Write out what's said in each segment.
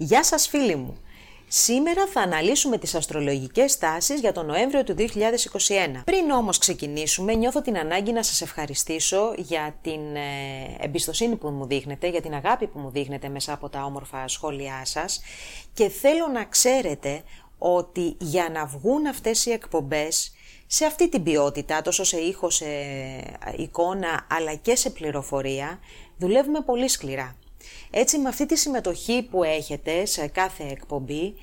Γεια σας φίλοι μου! Σήμερα θα αναλύσουμε τις αστρολογικές τάσεις για τον Νοέμβριο του 2021. Πριν όμως ξεκινήσουμε, νιώθω την ανάγκη να σας ευχαριστήσω για την ε, εμπιστοσύνη που μου δείχνετε, για την αγάπη που μου δείχνετε μέσα από τα όμορφα σχόλιά σας και θέλω να ξέρετε ότι για να βγουν αυτές οι εκπομπές σε αυτή την ποιότητα, τόσο σε ήχο, σε εικόνα, αλλά και σε πληροφορία, δουλεύουμε πολύ σκληρά. Έτσι με αυτή τη συμμετοχή που έχετε σε κάθε εκπομπή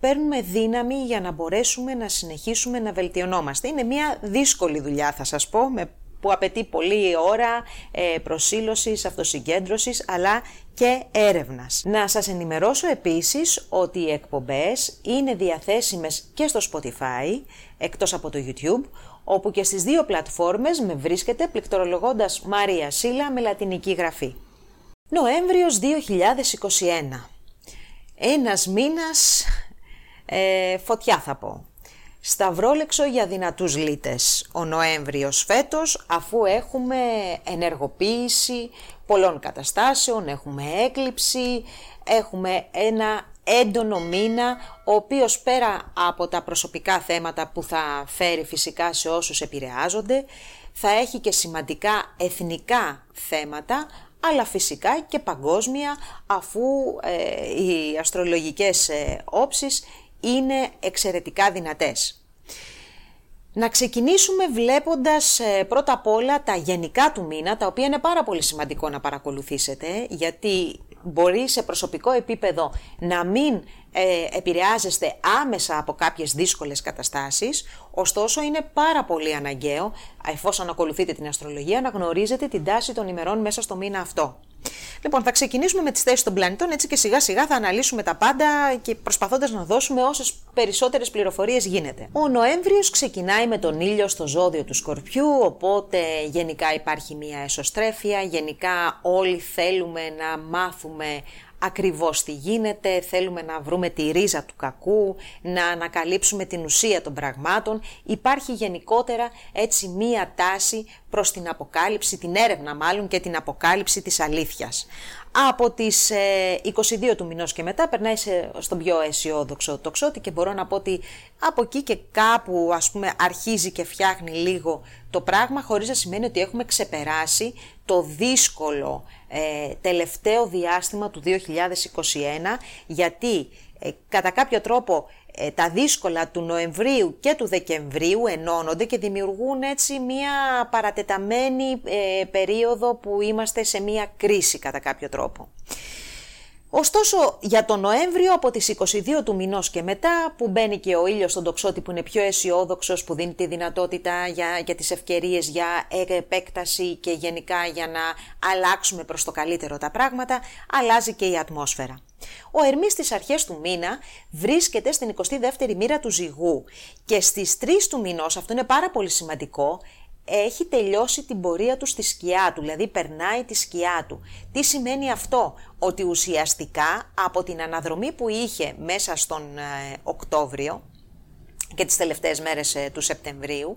παίρνουμε δύναμη για να μπορέσουμε να συνεχίσουμε να βελτιωνόμαστε. Είναι μια δύσκολη δουλειά θα σας πω που απαιτεί πολλή ώρα ε, προσήλωσης, αυτοσυγκέντρωσης αλλά και έρευνας. Να σας ενημερώσω επίσης ότι οι εκπομπές είναι διαθέσιμες και στο Spotify εκτός από το YouTube όπου και στις δύο πλατφόρμες με βρίσκεται πληκτρολογώντας Μαρία Σίλα με λατινική γραφή. Νοέμβριος 2021. Ένας μήνας ε, φωτιά θα πω. Σταυρόλεξο για δυνατούς λύτες ο Νοέμβριος φέτος αφού έχουμε ενεργοποίηση πολλών καταστάσεων, έχουμε έκλειψη, έχουμε ένα έντονο μήνα ο οποίος πέρα από τα προσωπικά θέματα που θα φέρει φυσικά σε όσους επηρεάζονται θα έχει και σημαντικά εθνικά θέματα αλλά φυσικά και παγκόσμια αφού ε, οι αστρολογικές ε, όψεις είναι εξαιρετικά δυνατές. Να ξεκινήσουμε βλέποντας ε, πρώτα απ' όλα τα γενικά του μήνα, τα οποία είναι πάρα πολύ σημαντικό να παρακολουθήσετε, γιατί μπορεί σε προσωπικό επίπεδο να μην ε, επηρεάζεστε άμεσα από κάποιες δύσκολες καταστάσεις, ωστόσο είναι πάρα πολύ αναγκαίο, εφόσον ακολουθείτε την αστρολογία, να γνωρίζετε την τάση των ημερών μέσα στο μήνα αυτό. Λοιπόν, θα ξεκινήσουμε με τις θέσεις των πλανητών, έτσι και σιγά σιγά θα αναλύσουμε τα πάντα και προσπαθώντας να δώσουμε όσες περισσότερες πληροφορίες γίνεται. Ο Νοέμβριος ξεκινάει με τον ήλιο στο ζώδιο του Σκορπιού, οπότε γενικά υπάρχει μια εσωστρέφεια, γενικά όλοι θέλουμε να μάθουμε ακριβώς τι γίνεται, θέλουμε να βρούμε τη ρίζα του κακού, να ανακαλύψουμε την ουσία των πραγμάτων. Υπάρχει γενικότερα έτσι μία τάση προς την αποκάλυψη, την έρευνα μάλλον και την αποκάλυψη της αλήθειας. Από τις 22 ε, του μηνός και μετά περνάει σε, στον πιο αισιόδοξο τοξότη και μπορώ να πω ότι από εκεί και κάπου ας πούμε αρχίζει και φτιάχνει λίγο το πράγμα χωρίς να σημαίνει ότι έχουμε ξεπεράσει το δύσκολο ε, τελευταίο διάστημα του 2021 γιατί ε, κατά κάποιο τρόπο ε, τα δύσκολα του Νοεμβρίου και του Δεκεμβρίου ενώνονται και δημιουργούν έτσι μια παρατεταμένη περίοδο που είμαστε σε μια κρίση κατά κάποιο τρόπο. Ωστόσο, για τον Νοέμβριο από τις 22 του μηνός και μετά, που μπαίνει και ο ήλιος στον τοξότη που είναι πιο αισιόδοξος, που δίνει τη δυνατότητα για, για τις ευκαιρίες για επέκταση και γενικά για να αλλάξουμε προς το καλύτερο τα πράγματα, αλλάζει και η ατμόσφαιρα. Ο Ερμής στις αρχές του μήνα βρίσκεται στην 22η μοίρα του ζυγού και στις 3 του μηνός, αυτό είναι πάρα πολύ σημαντικό, έχει τελειώσει την πορεία του στη σκιά του, δηλαδή περνάει τη σκιά του. Τι σημαίνει αυτό, ότι ουσιαστικά από την αναδρομή που είχε μέσα στον ε, Οκτώβριο και τις τελευταίες μέρες ε, του Σεπτεμβρίου,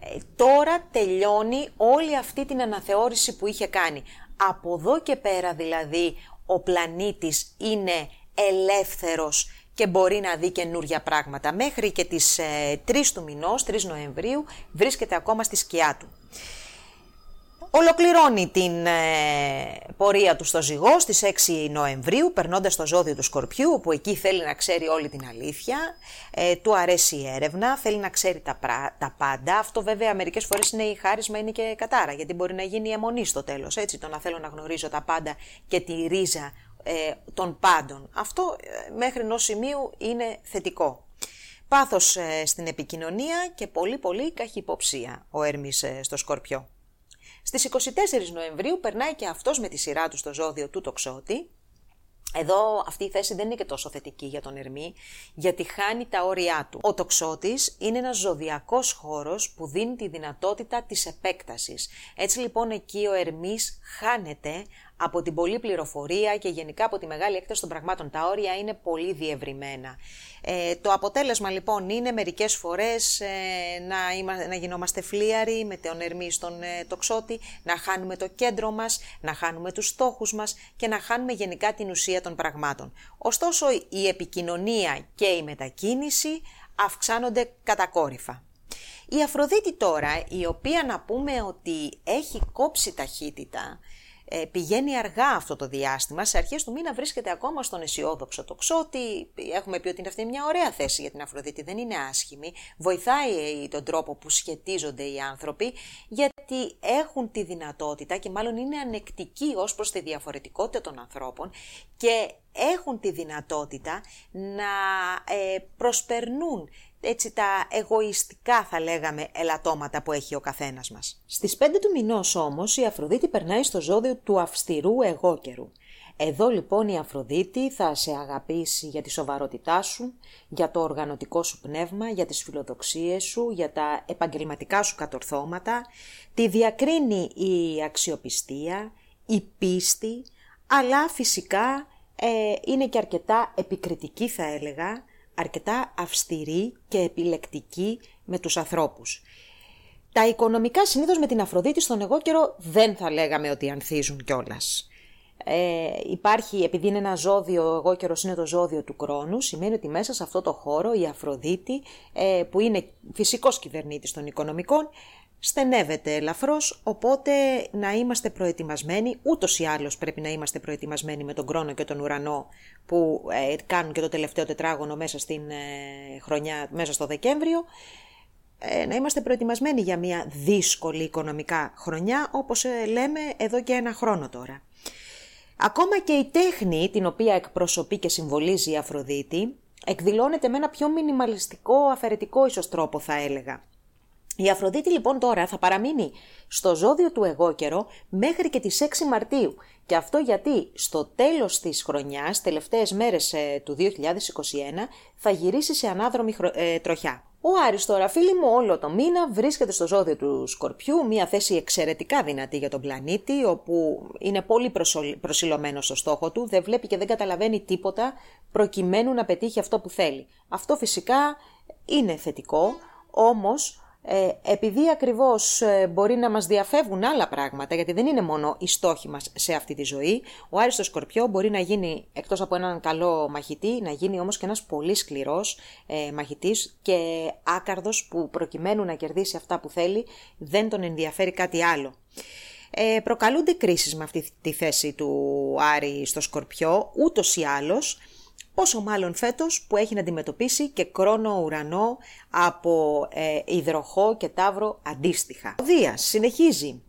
ε, τώρα τελειώνει όλη αυτή την αναθεώρηση που είχε κάνει. Από εδώ και πέρα δηλαδή ο πλανήτης είναι ελεύθερος και μπορεί να δει καινούργια πράγματα. Μέχρι και τις 3 ε, του μηνός, 3 Νοεμβρίου, βρίσκεται ακόμα στη σκιά του. Ολοκληρώνει την ε, πορεία του στο ζυγό στις 6 Νοεμβρίου, περνώντας το ζώδιο του Σκορπιού, όπου εκεί θέλει να ξέρει όλη την αλήθεια, ε, του αρέσει η έρευνα, θέλει να ξέρει τα, τα πάντα. Αυτό βέβαια μερικές φορές είναι η χάρισμα, είναι και κατάρα, γιατί μπορεί να γίνει η αιμονή στο τέλος, έτσι, το να θέλω να γνωρίζω τα πάντα και τη ρίζα ε, των πάντων. Αυτό ε, μέχρι ενός σημείου είναι θετικό. Πάθος ε, στην επικοινωνία και πολύ πολύ καχυποψία ο Έρμης στο Σκορπιό. Στις 24 Νοεμβρίου περνάει και αυτός με τη σειρά του στο ζώδιο του τοξότη. Εδώ αυτή η θέση δεν είναι και τόσο θετική για τον Ερμή, γιατί χάνει τα όρια του. Ο τοξότης είναι ένας ζωδιακός χώρος που δίνει τη δυνατότητα της επέκτασης. Έτσι λοιπόν εκεί ο Ερμής χάνεται από την πολλή πληροφορία και γενικά από τη μεγάλη έκταση των πραγμάτων. Τα όρια είναι πολύ διευρυμένα. Ε, το αποτέλεσμα λοιπόν είναι μερικές φορές ε, να, να γινόμαστε φλίαροι με τον ερμή στον ε, τοξότη, να χάνουμε το κέντρο μας, να χάνουμε τους στόχους μας και να χάνουμε γενικά την ουσία των πραγμάτων. Ωστόσο η επικοινωνία και η μετακίνηση αυξάνονται κατακόρυφα. Η Αφροδίτη τώρα, η οποία να πούμε ότι έχει κόψει ταχύτητα, ε, πηγαίνει αργά αυτό το διάστημα. Σε αρχές του μήνα βρίσκεται ακόμα στον αισιόδοξο τοξότη. Έχουμε πει ότι είναι αυτή μια ωραία θέση για την Αφροδίτη, δεν είναι άσχημη. Βοηθάει τον τρόπο που σχετίζονται οι άνθρωποι, γιατί έχουν τη δυνατότητα και μάλλον είναι ανεκτικοί ως προς τη διαφορετικότητα των ανθρώπων και έχουν τη δυνατότητα να ε, προσπερνούν έτσι τα εγωιστικά θα λέγαμε ελαττώματα που έχει ο καθένας μας. Στις 5 του μηνός όμως η Αφροδίτη περνάει στο ζώδιο του αυστηρού εγώ καιρού. Εδώ λοιπόν η Αφροδίτη θα σε αγαπήσει για τη σοβαρότητά σου, για το οργανωτικό σου πνεύμα, για τις φιλοδοξίες σου, για τα επαγγελματικά σου κατορθώματα, τη διακρίνει η αξιοπιστία, η πίστη, αλλά φυσικά ε, είναι και αρκετά επικριτική θα έλεγα, αρκετά αυστηρή και επιλεκτική με τους ανθρώπους. Τα οικονομικά συνήθως με την Αφροδίτη στον εγώ καιρό δεν θα λέγαμε ότι ανθίζουν κιόλας. Ε, υπάρχει, επειδή είναι ένα ζώδιο, εγώ καιρο είναι το ζώδιο του χρόνου, σημαίνει ότι μέσα σε αυτό το χώρο η Αφροδίτη, ε, που είναι φυσικός κυβερνήτης των οικονομικών, στενεύεται ελαφρώς, οπότε να είμαστε προετοιμασμένοι, ούτως ή άλλως πρέπει να είμαστε προετοιμασμένοι με τον χρόνο και τον ουρανό που ε, κάνουν και το τελευταίο τετράγωνο μέσα στην ε, χρονιά, μέσα στο Δεκέμβριο, ε, να είμαστε προετοιμασμένοι για μια δύσκολη οικονομικά χρονιά, όπως λέμε εδώ και ένα χρόνο τώρα. Ακόμα και η τέχνη την οποία εκπροσωπεί και συμβολίζει η Αφροδίτη, εκδηλώνεται με ένα πιο μινιμαλιστικό, αφαιρετικό ίσως τρόπο θα έλεγα. Η Αφροδίτη λοιπόν τώρα θα παραμείνει στο ζώδιο του εγώ καιρό μέχρι και τις 6 Μαρτίου. Και αυτό γιατί στο τέλος της χρονιάς, τελευταίες μέρες ε, του 2021, θα γυρίσει σε ανάδρομη ε, τροχιά. Ο Άρης τώρα, φίλοι μου, όλο το μήνα βρίσκεται στο ζώδιο του Σκορπιού, μια θέση εξαιρετικά δυνατή για τον πλανήτη, όπου είναι πολύ προσιλωμένος στο στόχο του, δεν βλέπει και δεν καταλαβαίνει τίποτα προκειμένου να πετύχει αυτό που θέλει. Αυτό φυσικά είναι θετικό, όμως ε, επειδή ακριβώς ε, μπορεί να μας διαφεύγουν άλλα πράγματα, γιατί δεν είναι μόνο οι στόχοι μας σε αυτή τη ζωή, ο Άρης στο Σκορπιό μπορεί να γίνει, εκτός από έναν καλό μαχητή, να γίνει όμως και ένας πολύ σκληρός ε, μαχητής και άκαρδος που προκειμένου να κερδίσει αυτά που θέλει δεν τον ενδιαφέρει κάτι άλλο. Ε, προκαλούνται κρίσεις με αυτή τη θέση του Άρη στο Σκορπιό, ούτως ή άλλως, Πόσο μάλλον φέτος που έχει να αντιμετωπίσει και κρόνο ουρανό από ε, υδροχό και τάβρο αντίστοιχα. Ο Δίας συνεχίζει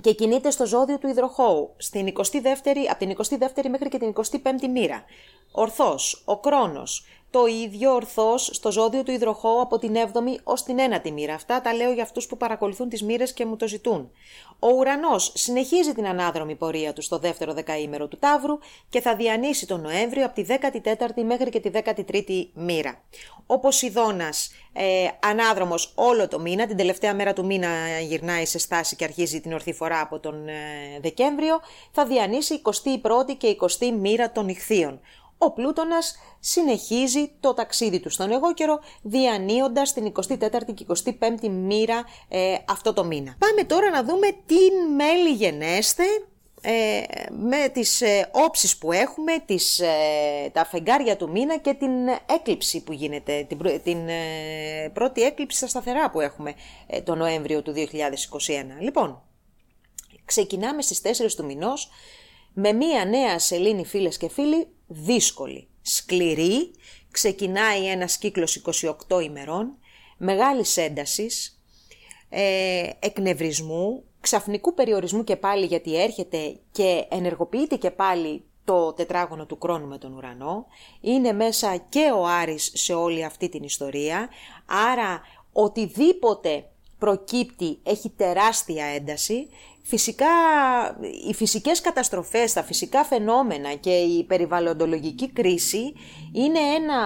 και κινείται στο ζώδιο του υδροχώου, στην 22η, από την 22η μέχρι και την 25η μοίρα. Ορθός, ο Κρόνος, το ίδιο ορθώς στο ζώδιο του υδροχώου από την 7η ως την 9η μοίρα. Αυτά τα λέω για αυτούς που παρακολουθούν τις μοίρες και μου το ζητούν. Ο ουρανός συνεχίζει την ανάδρομη πορεία του στο δεύτερο δεκαήμερο του Ταύρου και θα διανύσει τον Νοέμβριο από τη 14η μέχρι και τη 13η μοίρα. Ο Ποσειδώνα ε, ανάδρομος όλο το μήνα, την τελευταία μέρα του μήνα γυρνάει σε στάση και αρχίζει την ορθή φορά από τον ε, Δεκέμβριο, θα διανύσει 21η και 20η μοίρα των ηχθείων ο Πλούτονας συνεχίζει το ταξίδι του στον εγώ καιρό, διανύοντας την 24η και 25η μοίρα ε, αυτό το μήνα. Πάμε τώρα να δούμε τι μέλη γενέστε ε, με τις ε, όψεις που έχουμε, τις, ε, τα φεγγάρια του μήνα και την έκλειψη που γίνεται, την, την ε, πρώτη έκλειψη στα σταθερά που έχουμε το Νοέμβριο του 2021. Λοιπόν, ξεκινάμε στις 4 του μηνός με μία νέα σελήνη φίλες και φίλοι δύσκολη, σκληρή, ξεκινάει ένας κύκλος 28 ημερών, μεγάλης έντασης, ε, εκνευρισμού, ξαφνικού περιορισμού και πάλι γιατί έρχεται και ενεργοποιείται και πάλι το τετράγωνο του χρόνου με τον ουρανό, είναι μέσα και ο Άρης σε όλη αυτή την ιστορία, άρα οτιδήποτε προκύπτει έχει τεράστια ένταση Φυσικά, οι φυσικές καταστροφές, τα φυσικά φαινόμενα και η περιβαλλοντολογική κρίση είναι ένα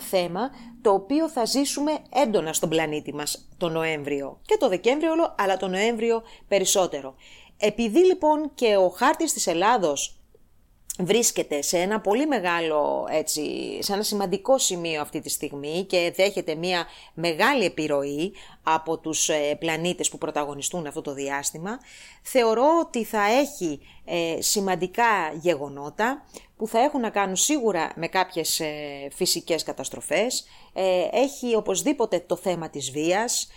θέμα το οποίο θα ζήσουμε έντονα στον πλανήτη μας το Νοέμβριο και το Δεκέμβριο αλλά το Νοέμβριο περισσότερο. Επειδή λοιπόν και ο χάρτης της Ελλάδος βρίσκεται σε ένα πολύ μεγάλο, έτσι, σε ένα σημαντικό σημείο αυτή τη στιγμή και δέχεται μια μεγάλη επιρροή από τους ε, πλανήτες που πρωταγωνιστούν αυτό το διάστημα, θεωρώ ότι θα έχει ε, σημαντικά γεγονότα που θα έχουν να κάνουν σίγουρα με κάποιες ε, φυσικές καταστροφές. έχει οπωσδήποτε το θέμα της βίας,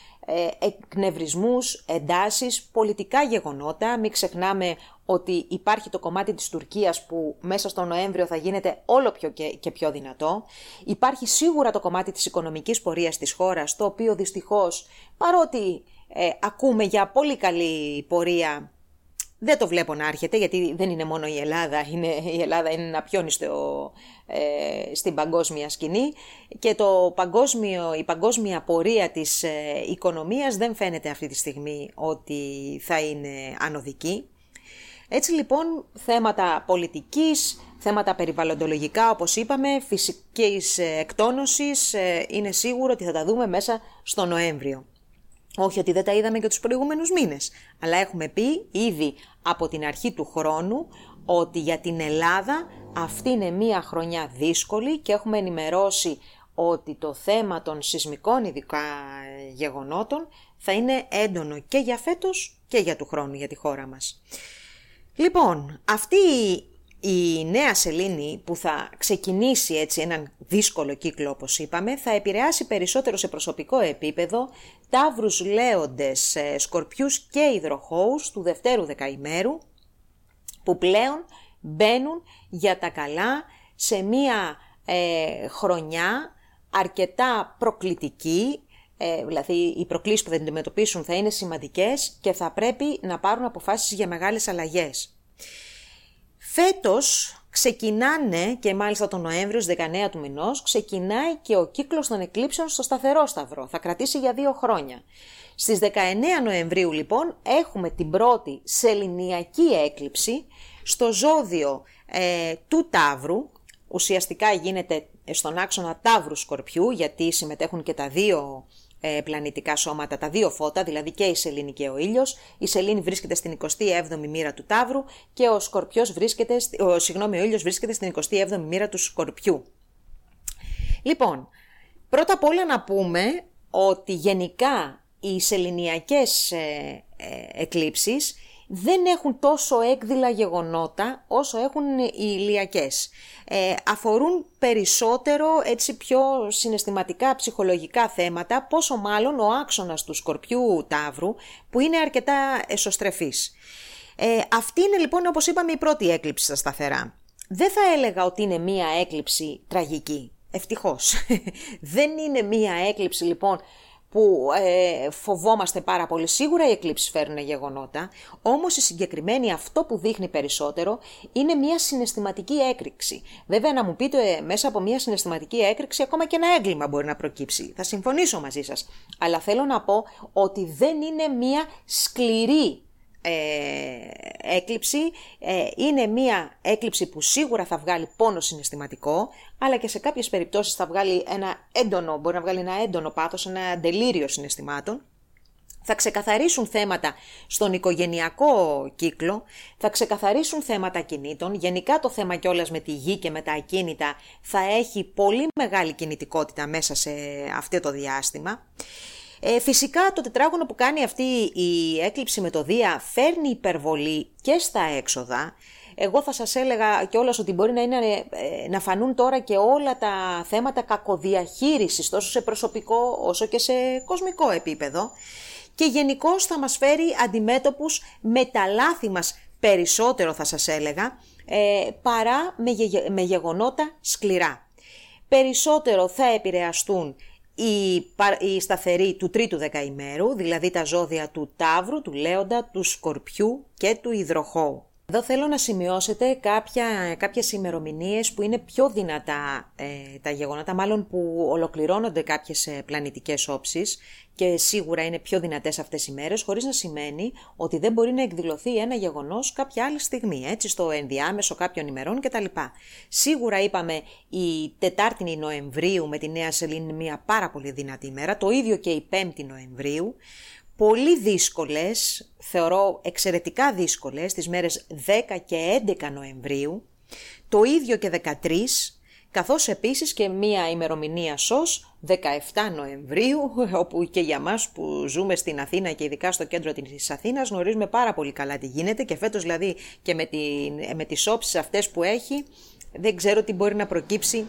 εκνευρισμούς, εντάσεις, πολιτικά γεγονότα. Μην ξεχνάμε ότι υπάρχει το κομμάτι της Τουρκίας που μέσα στο Νοέμβριο θα γίνεται όλο πιο και, πιο δυνατό. Υπάρχει σίγουρα το κομμάτι της οικονομικής πορείας της χώρας, το οποίο δυστυχώς, παρότι ε, ακούμε για πολύ καλή πορεία, δεν το βλέπω να έρχεται, γιατί δεν είναι μόνο η Ελλάδα, είναι, η Ελλάδα είναι ένα πιόνι ε, στην παγκόσμια σκηνή και το παγκόσμιο, η παγκόσμια πορεία της ε, οικονομίας δεν φαίνεται αυτή τη στιγμή ότι θα είναι ανωδική. Έτσι λοιπόν θέματα πολιτικής, θέματα περιβαλλοντολογικά όπως είπαμε, φυσικής ε, εκτόνωσης ε, είναι σίγουρο ότι θα τα δούμε μέσα στο Νοέμβριο. Όχι ότι δεν τα είδαμε και τους προηγούμενους μήνες, αλλά έχουμε πει ήδη από την αρχή του χρόνου ότι για την Ελλάδα αυτή είναι μία χρονιά δύσκολη και έχουμε ενημερώσει ότι το θέμα των σεισμικών ειδικά ε, γεγονότων θα είναι έντονο και για φέτος και για του χρόνου για τη χώρα μας. Λοιπόν, αυτή η νέα σελήνη που θα ξεκινήσει έτσι έναν δύσκολο κύκλο όπως είπαμε θα επηρεάσει περισσότερο σε προσωπικό επίπεδο τάβρους λέοντες, ε, σκορπιούς και υδροχώους του δευτέρου δεκαημέρου που πλέον μπαίνουν για τα καλά σε μία ε, χρονιά αρκετά προκλητική ε, δηλαδή οι προκλήσεις που θα αντιμετωπίσουν θα είναι σημαντικές και θα πρέπει να πάρουν αποφάσεις για μεγάλες αλλαγές. Φέτος ξεκινάνε και μάλιστα τον Νοέμβριο, 19 του μηνός, ξεκινάει και ο κύκλος των εκλήψεων στο σταθερό σταυρό. Θα κρατήσει για δύο χρόνια. Στις 19 Νοεμβρίου λοιπόν έχουμε την πρώτη σεληνιακή έκλειψη στο ζώδιο ε, του Ταύρου. Ουσιαστικά γίνεται στον άξονα Ταύρου Σκορπιού γιατί συμμετέχουν και τα δύο ε, πλανητικά σώματα, τα δύο φώτα, δηλαδή και η σελήνη και ο ήλιος. Η σελήνη βρίσκεται στην 27η μοίρα του Ταύρου και ο, σκορπιός βρίσκεται, ο, συγγνώμη, ο ήλιος βρίσκεται στην 27η μοίρα του Σκορπιού. Λοιπόν, πρώτα απ' όλα να πούμε ότι γενικά οι σεληνιακές ε, ε, εκλήψεις δεν έχουν τόσο έκδηλα γεγονότα όσο έχουν οι ηλιακές. Ε, αφορούν περισσότερο έτσι πιο συναισθηματικά ψυχολογικά θέματα, πόσο μάλλον ο άξονας του Σκορπιού Ταύρου που είναι αρκετά εσωστρεφής. Ε, αυτή είναι λοιπόν όπως είπαμε η πρώτη έκλειψη στα σταθερά. Δεν θα έλεγα ότι είναι μία έκλειψη τραγική. Ευτυχώς. Δεν είναι μία έκλειψη λοιπόν που ε, φοβόμαστε πάρα πολύ. Σίγουρα οι εκλήψεις φέρνουν γεγονότα, όμως η συγκεκριμένη αυτό που δείχνει περισσότερο είναι μια συναισθηματική έκρηξη. Βέβαια να μου πείτε ε, μέσα από μια συναισθηματική έκρηξη ακόμα και ένα έγκλημα μπορεί να προκύψει. Θα συμφωνήσω μαζί σας. Αλλά θέλω να πω ότι δεν είναι μια σκληρή ε, έκλειψη. Ε, είναι μία έκλειψη που σίγουρα θα βγάλει πόνο συναισθηματικό, αλλά και σε κάποιες περιπτώσεις θα βγάλει ένα έντονο, μπορεί να βγάλει ένα έντονο πάθος, ένα τελείριο συναισθημάτων. Θα ξεκαθαρίσουν θέματα στον οικογενειακό κύκλο, θα ξεκαθαρίσουν θέματα κινήτων. Γενικά το θέμα κιόλας με τη γη και με τα ακίνητα θα έχει πολύ μεγάλη κινητικότητα μέσα σε αυτό το διάστημα. Ε, φυσικά το τετράγωνο που κάνει αυτή η έκλειψη με το Δία φέρνει υπερβολή και στα έξοδα. Εγώ θα σας έλεγα κιόλας ότι μπορεί να, είναι, ε, να φανούν τώρα και όλα τα θέματα κακοδιαχείρισης τόσο σε προσωπικό όσο και σε κοσμικό επίπεδο και γενικώ θα μας φέρει αντιμέτωπους με τα λάθη μας περισσότερο θα σας έλεγα ε, παρά με, με γεγονότα σκληρά. Περισσότερο θα επηρεαστούν η, η σταθερή του τρίτου δεκαημέρου, δηλαδή τα ζώδια του Ταύρου, του Λέοντα, του Σκορπιού και του Ιδροχώου. Εδώ θέλω να σημειώσετε κάποια, κάποιες ημερομηνίες που είναι πιο δυνατά ε, τα γεγονότα, μάλλον που ολοκληρώνονται κάποιες ε, πλανητικές όψεις και σίγουρα είναι πιο δυνατές αυτές οι μέρες, χωρίς να σημαίνει ότι δεν μπορεί να εκδηλωθεί ένα γεγονός κάποια άλλη στιγμή, έτσι, στο ενδιάμεσο κάποιων ημερών κτλ. Σίγουρα είπαμε η Τετάρτη Νοεμβρίου με τη Νέα Σελήνη είναι μια πάρα πολύ δυνατή ημέρα, το ίδιο και η 5η Νοεμβρίου, πολύ δύσκολες, θεωρώ εξαιρετικά δύσκολες, τις μέρες 10 και 11 Νοεμβρίου, το ίδιο και 13, καθώς επίσης και μία ημερομηνία ΣΟΣ 17 Νοεμβρίου, όπου και για μας που ζούμε στην Αθήνα και ειδικά στο κέντρο της Αθήνας γνωρίζουμε πάρα πολύ καλά τι γίνεται και φέτος δηλαδή και με, την, με τις όψεις αυτές που έχει δεν ξέρω τι μπορεί να προκύψει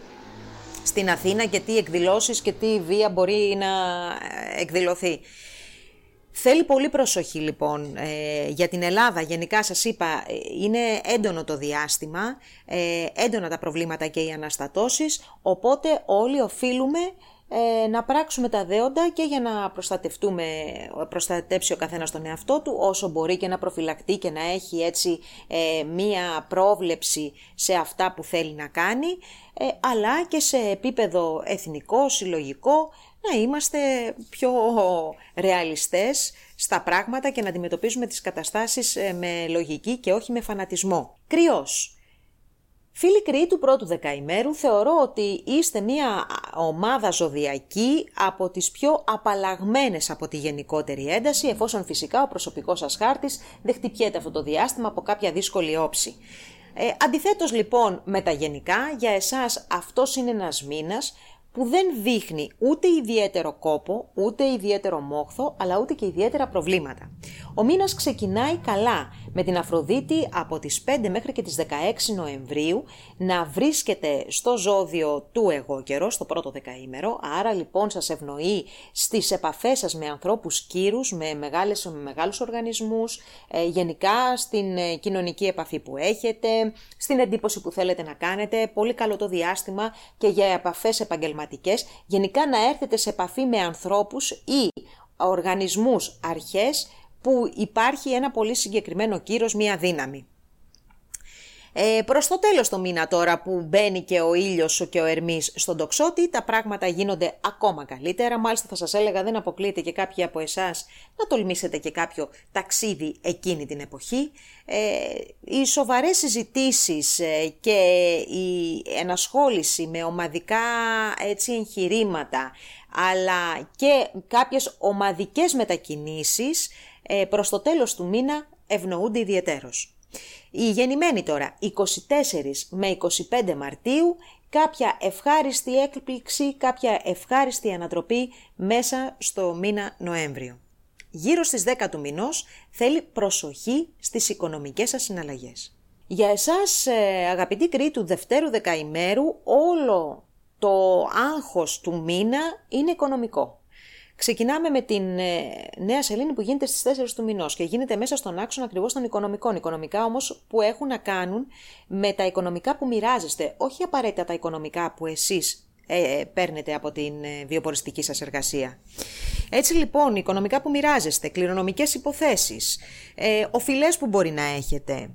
στην Αθήνα και τι εκδηλώσεις και τι βία μπορεί να εκδηλωθεί. Θέλει πολύ προσοχή λοιπόν ε, για την Ελλάδα. Γενικά σας είπα ε, είναι έντονο το διάστημα, ε, έντονα τα προβλήματα και οι αναστατώσεις, οπότε όλοι οφείλουμε ε, να πράξουμε τα δέοντα και για να προστατευτούμε, προστατέψει ο καθένας τον εαυτό του όσο μπορεί και να προφυλακτεί και να έχει έτσι ε, μία πρόβλεψη σε αυτά που θέλει να κάνει ε, αλλά και σε επίπεδο εθνικό, συλλογικό να είμαστε πιο ρεαλιστές στα πράγματα και να αντιμετωπίζουμε τις καταστάσεις με λογική και όχι με φανατισμό. Κρυός. Φίλοι κρυοί του πρώτου δεκαημέρου, θεωρώ ότι είστε μια ομάδα ζωδιακή από τις πιο απαλλαγμένες από τη γενικότερη ένταση, εφόσον φυσικά ο προσωπικός σας χάρτης δεν χτυπιέται αυτό το διάστημα από κάποια δύσκολη όψη. Ε, αντιθέτως λοιπόν με τα γενικά, για εσάς αυτός είναι ένας μήνας που δεν δείχνει ούτε ιδιαίτερο κόπο, ούτε ιδιαίτερο μόχθο, αλλά ούτε και ιδιαίτερα προβλήματα. Ο μήνας ξεκινάει καλά με την Αφροδίτη από τις 5 μέχρι και τις 16 Νοεμβρίου να βρίσκεται στο ζώδιο του εγώ καιρό, στο πρώτο δεκαήμερο, άρα λοιπόν σας ευνοεί στις επαφές σας με ανθρώπους κύρους, με, μεγάλες, με μεγάλους οργανισμούς, ε, γενικά στην ε, κοινωνική επαφή που έχετε, στην εντύπωση που θέλετε να κάνετε, πολύ καλό το διάστημα και για επαφές επαγγελματικές, γενικά να έρθετε σε επαφή με ανθρώπους ή οργανισμούς, αρχές που υπάρχει ένα πολύ συγκεκριμένο κύρος, μία δύναμη. Ε, προς το τέλος το μήνα τώρα που μπαίνει και ο ήλιος και ο Ερμής στον τοξότη, τα πράγματα γίνονται ακόμα καλύτερα. Μάλιστα θα σας έλεγα δεν αποκλείεται και κάποιοι από εσάς να τολμήσετε και κάποιο ταξίδι εκείνη την εποχή. Ε, οι σοβαρές συζητήσεις ε, και η ενασχόληση με ομαδικά έτσι, εγχειρήματα, αλλά και κάποιες ομαδικές μετακινήσεις ε, προς το τέλος του μήνα ευνοούνται ιδιαιτέρως. Η γεννημένη τώρα 24 με 25 Μαρτίου κάποια ευχάριστη έκπληξη, κάποια ευχάριστη ανατροπή μέσα στο μήνα Νοέμβριο. Γύρω στις 10 του μηνός θέλει προσοχή στις οικονομικές σας συναλλαγές. Για εσάς ε, αγαπητοί κροί του Δευτέρου Δεκαημέρου όλο το άγχος του μήνα είναι οικονομικό. Ξεκινάμε με την ε, νέα σελήνη που γίνεται στις 4 του μηνός και γίνεται μέσα στον άξονα ακριβώς των οικονομικών. Οικονομικά όμως που έχουν να κάνουν με τα οικονομικά που μοιράζεστε, όχι απαραίτητα τα οικονομικά που εσείς ε, ε παίρνετε από την ε, βιοποριστική σας εργασία. Έτσι λοιπόν, οικονομικά που μοιράζεστε, κληρονομικές υποθέσεις, ε, οφειλές που μπορεί να έχετε,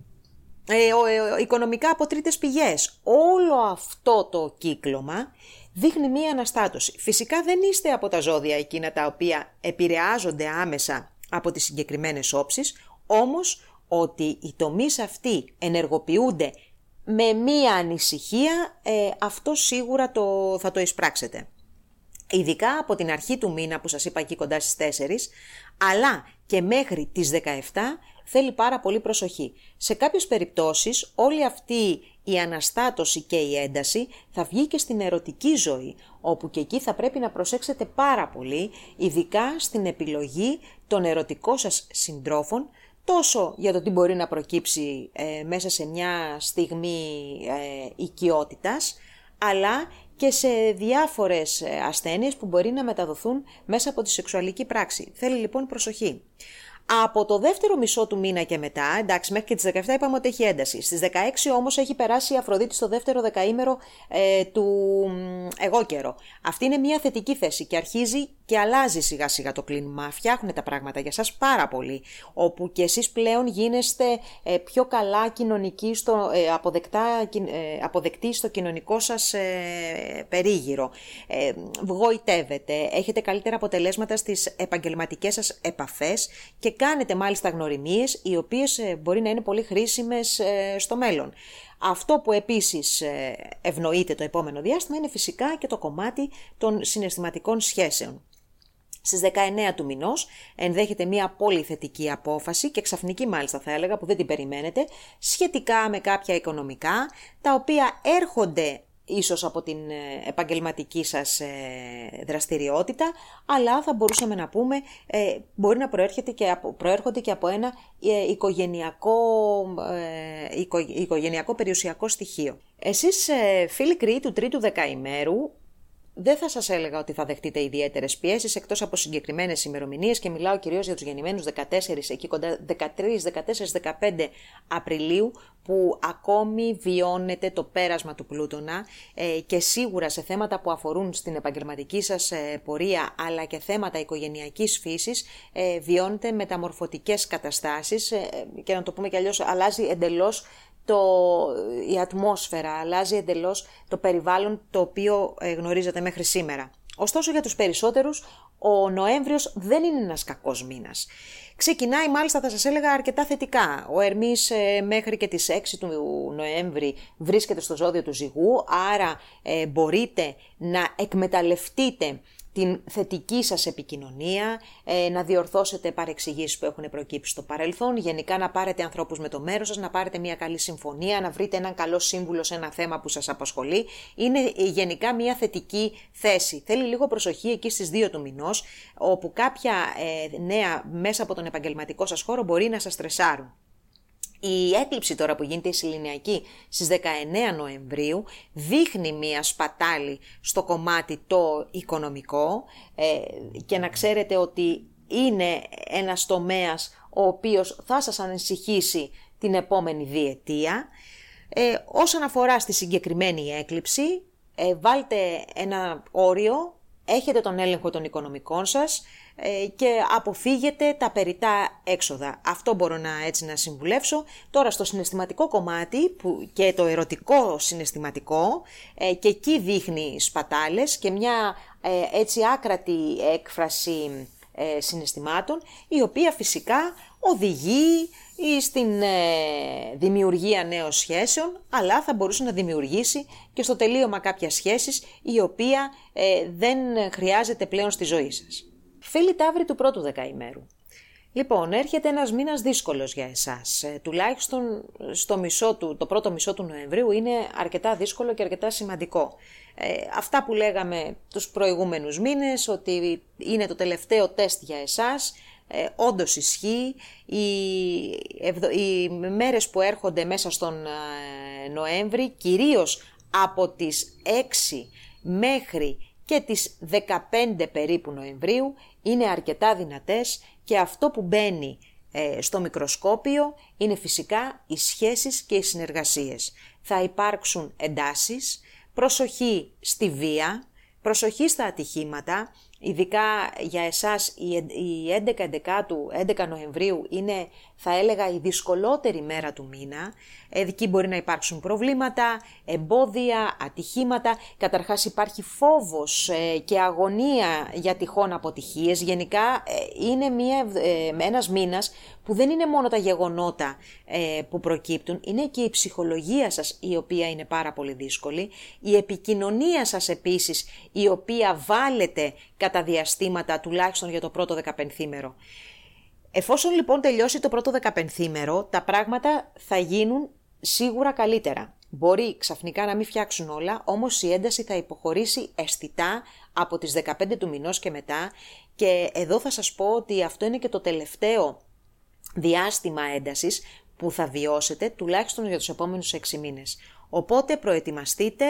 ε, οικονομικά από τρίτες πηγές, όλο αυτό το κύκλωμα δείχνει μία αναστάτωση. Φυσικά δεν είστε από τα ζώδια εκείνα τα οποία επηρεάζονται άμεσα από τις συγκεκριμένες όψεις, όμως ότι οι τομείς αυτοί ενεργοποιούνται με μία ανησυχία, ε, αυτό σίγουρα το, θα το εισπράξετε. Ειδικά από την αρχή του μήνα που σας είπα εκεί κοντά στις 4, αλλά και μέχρι τις 17 θέλει πάρα πολύ προσοχή. Σε κάποιες περιπτώσεις όλη αυτή η αναστάτωση και η ένταση θα βγει και στην ερωτική ζωή, όπου και εκεί θα πρέπει να προσέξετε πάρα πολύ, ειδικά στην επιλογή των ερωτικών σας συντρόφων, τόσο για το τι μπορεί να προκύψει ε, μέσα σε μια στιγμή ε, οικειότητας, αλλά και σε διάφορες ε, ασθένειες που μπορεί να μεταδοθούν μέσα από τη σεξουαλική πράξη. Θέλει λοιπόν προσοχή. Από το δεύτερο μισό του μήνα και μετά, εντάξει, μέχρι και τις 17 είπαμε ότι έχει ένταση. Στις 16 όμως έχει περάσει η Αφροδίτη στο δεύτερο δεκαήμερο ε, του εγώ καιρό. Αυτή είναι μια θετική θέση και αρχίζει και αλλάζει σιγά σιγά το κλίμα. Φτιάχνουν τα πράγματα για σας πάρα πολύ. Όπου και εσείς πλέον γίνεστε ε, πιο καλά κοινωνικοί, στο, ε, αποδεκτά, ε, αποδεκτοί στο κοινωνικό σας περίγυρο. Βγοητεύετε, έχετε καλύτερα αποτελέσματα στις επαγγελματικές σας επαφές και κάνετε μάλιστα γνωριμίες οι οποίες μπορεί να είναι πολύ χρήσιμες στο μέλλον. Αυτό που επίσης ευνοείται το επόμενο διάστημα είναι φυσικά και το κομμάτι των συναισθηματικών σχέσεων. Στις 19 του μηνός ενδέχεται μια πολύ θετική απόφαση και ξαφνική μάλιστα θα έλεγα που δεν την περιμένετε σχετικά με κάποια οικονομικά τα οποία έρχονται ίσως από την ε, επαγγελματική σας ε, δραστηριότητα, αλλά θα μπορούσαμε να πούμε ε, μπορεί να προέρχεται και από, προέρχονται και από ένα οικογενειακό, οικογενειακό περιουσιακό στοιχείο. Εσείς φίλοι κρυοί του τρίτου δεκαημέρου δεν θα σας έλεγα ότι θα δεχτείτε ιδιαίτερες πιέσεις εκτός από συγκεκριμένες ημερομηνίες και μιλάω κυρίως για τους γεννημένους 14, εκεί κοντά 13, 14, 15 Απριλίου, που ακόμη βιώνετε το πέρασμα του πλούτονα ε, και σίγουρα σε θέματα που αφορούν στην επαγγελματική σας ε, πορεία αλλά και θέματα οικογενειακής φύσης ε, βιώνετε μεταμορφωτικές καταστάσεις και να το πούμε κι αλλιώς αλλάζει εντελώς το, η ατμόσφαιρα, αλλάζει εντελώς το περιβάλλον το οποίο ε, γνωρίζετε μέχρι σήμερα. Ωστόσο για τους περισσότερους ο Νοέμβριος δεν είναι ένας κακός μήνας. Ξεκινάει μάλιστα θα σας έλεγα αρκετά θετικά. Ο Ερμής ε, μέχρι και τις 6 του Νοέμβρη βρίσκεται στο ζώδιο του ζυγού, άρα ε, μπορείτε να εκμεταλλευτείτε την θετική σας επικοινωνία, ε, να διορθώσετε παρεξηγήσεις που έχουν προκύψει στο παρελθόν, γενικά να πάρετε ανθρώπους με το μέρος σας, να πάρετε μια καλή συμφωνία, να βρείτε έναν καλό σύμβουλο σε ένα θέμα που σας απασχολεί. Είναι γενικά μια θετική θέση. Θέλει λίγο προσοχή εκεί στις 2 του μηνός, όπου κάποια ε, νέα μέσα από τον επαγγελματικό σας χώρο μπορεί να σας στρεσάρουν. Η έκλειψη τώρα που γίνεται η Συλληνιακή στις 19 Νοεμβρίου δείχνει μία σπατάλη στο κομμάτι το οικονομικό ε, και να ξέρετε ότι είναι ένας τομέας ο οποίος θα σας ανησυχήσει την επόμενη διετία. Ε, όσον αφορά στη συγκεκριμένη έκλειψη, ε, βάλτε ένα όριο, έχετε τον έλεγχο των οικονομικών σας, ε, και αποφύγετε τα περιτά έξοδα. Αυτό μπορώ να έτσι να συμβουλεύσω. Τώρα στο συναισθηματικό κομμάτι που και το ερωτικό συναισθηματικό ε, και εκεί δείχνει σπατάλες και μια ε, έτσι άκρατη έκφραση συναισθημάτων η οποία φυσικά οδηγεί στην δημιουργία νέων σχέσεων, αλλά θα μπορούσε να δημιουργήσει και στο τελείωμα κάποια σχέσης η οποία δεν χρειάζεται πλέον στη ζωή σας. Φίλοι Ταύροι του πρώτου δεκαημέρου. Λοιπόν, έρχεται ένας μήνας δύσκολος για εσάς. Ε, τουλάχιστον στο μισό του, το πρώτο μισό του Νοεμβρίου είναι αρκετά δύσκολο και αρκετά σημαντικό. Ε, αυτά που λέγαμε τους προηγούμενους μήνες, ότι είναι το τελευταίο τεστ για εσάς, ε, όντως ισχύει. Οι, οι μέρες που έρχονται μέσα στον ε, Νοέμβρη, κυρίως από τις 6 μέχρι και τις 15 περίπου Νοεμβρίου είναι αρκετά δυνατές και αυτό που μπαίνει ε, στο μικροσκόπιο είναι φυσικά οι σχέσεις και οι συνεργασίες. Θα υπάρξουν εντάσεις, προσοχή στη βία, προσοχή στα ατυχήματα, ειδικά για εσάς η 11, του 11 Νοεμβρίου είναι θα έλεγα η δυσκολότερη μέρα του μήνα. Εκεί μπορεί να υπάρξουν προβλήματα, εμπόδια, ατυχήματα. Καταρχάς υπάρχει φόβος ε, και αγωνία για τυχόν αποτυχίες. Γενικά ε, είναι μια, ε, ένας μήνας που δεν είναι μόνο τα γεγονότα που προκύπτουν, είναι και η ψυχολογία σας η οποία είναι πάρα πολύ δύσκολη, η επικοινωνία σας επίσης η οποία βάλετε κατά διαστήματα τουλάχιστον για το πρώτο δεκαπενθήμερο. Εφόσον λοιπόν τελειώσει το πρώτο δεκαπενθήμερο, τα πράγματα θα γίνουν σίγουρα καλύτερα. Μπορεί ξαφνικά να μην φτιάξουν όλα, όμως η ένταση θα υποχωρήσει αισθητά από τις 15 του μηνός και μετά και εδώ θα σας πω ότι αυτό είναι και το τελευταίο διάστημα έντασης που θα βιώσετε τουλάχιστον για τους επόμενους 6 μήνες. Οπότε προετοιμαστείτε,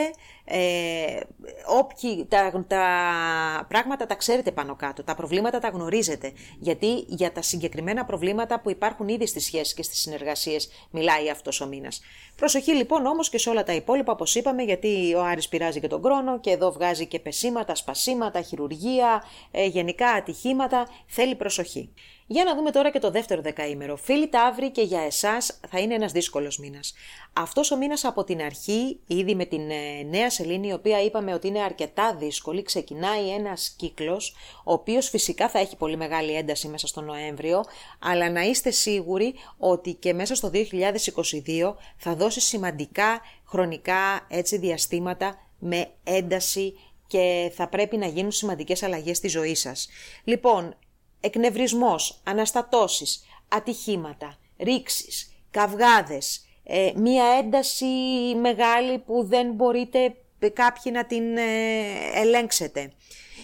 ε, όποιοι, τα, τα πράγματα τα ξέρετε πάνω κάτω, τα προβλήματα τα γνωρίζετε, γιατί για τα συγκεκριμένα προβλήματα που υπάρχουν ήδη στις σχέσεις και στις συνεργασίες μιλάει αυτός ο μήνας. Προσοχή λοιπόν όμως και σε όλα τα υπόλοιπα όπως είπαμε, γιατί ο Άρης πειράζει και τον χρόνο και εδώ βγάζει και πεσήματα, σπασίματα, χειρουργία, ε, γενικά ατυχήματα, θέλει προσοχή. Για να δούμε τώρα και το δεύτερο δεκαήμερο. Φίλοι Ταύροι και για εσάς θα είναι ένας δύσκολος μήνας. Αυτός ο μήνας από την αρχή, ήδη με την ε, νέα σελήνη, η οποία είπαμε ότι είναι αρκετά δύσκολη, ξεκινάει ένας κύκλος, ο οποίος φυσικά θα έχει πολύ μεγάλη ένταση μέσα στο Νοέμβριο, αλλά να είστε σίγουροι ότι και μέσα στο 2022 θα δώσει σημαντικά χρονικά έτσι διαστήματα με ένταση και θα πρέπει να γίνουν σημαντικές αλλαγές στη ζωή σας. Λοιπόν, εκνευρισμός, αναστατώσεις, ατυχήματα, ρήξεις, καυγάδες, ε, μία ένταση μεγάλη που δεν μπορείτε κάποιοι να την ε, ελέγξετε.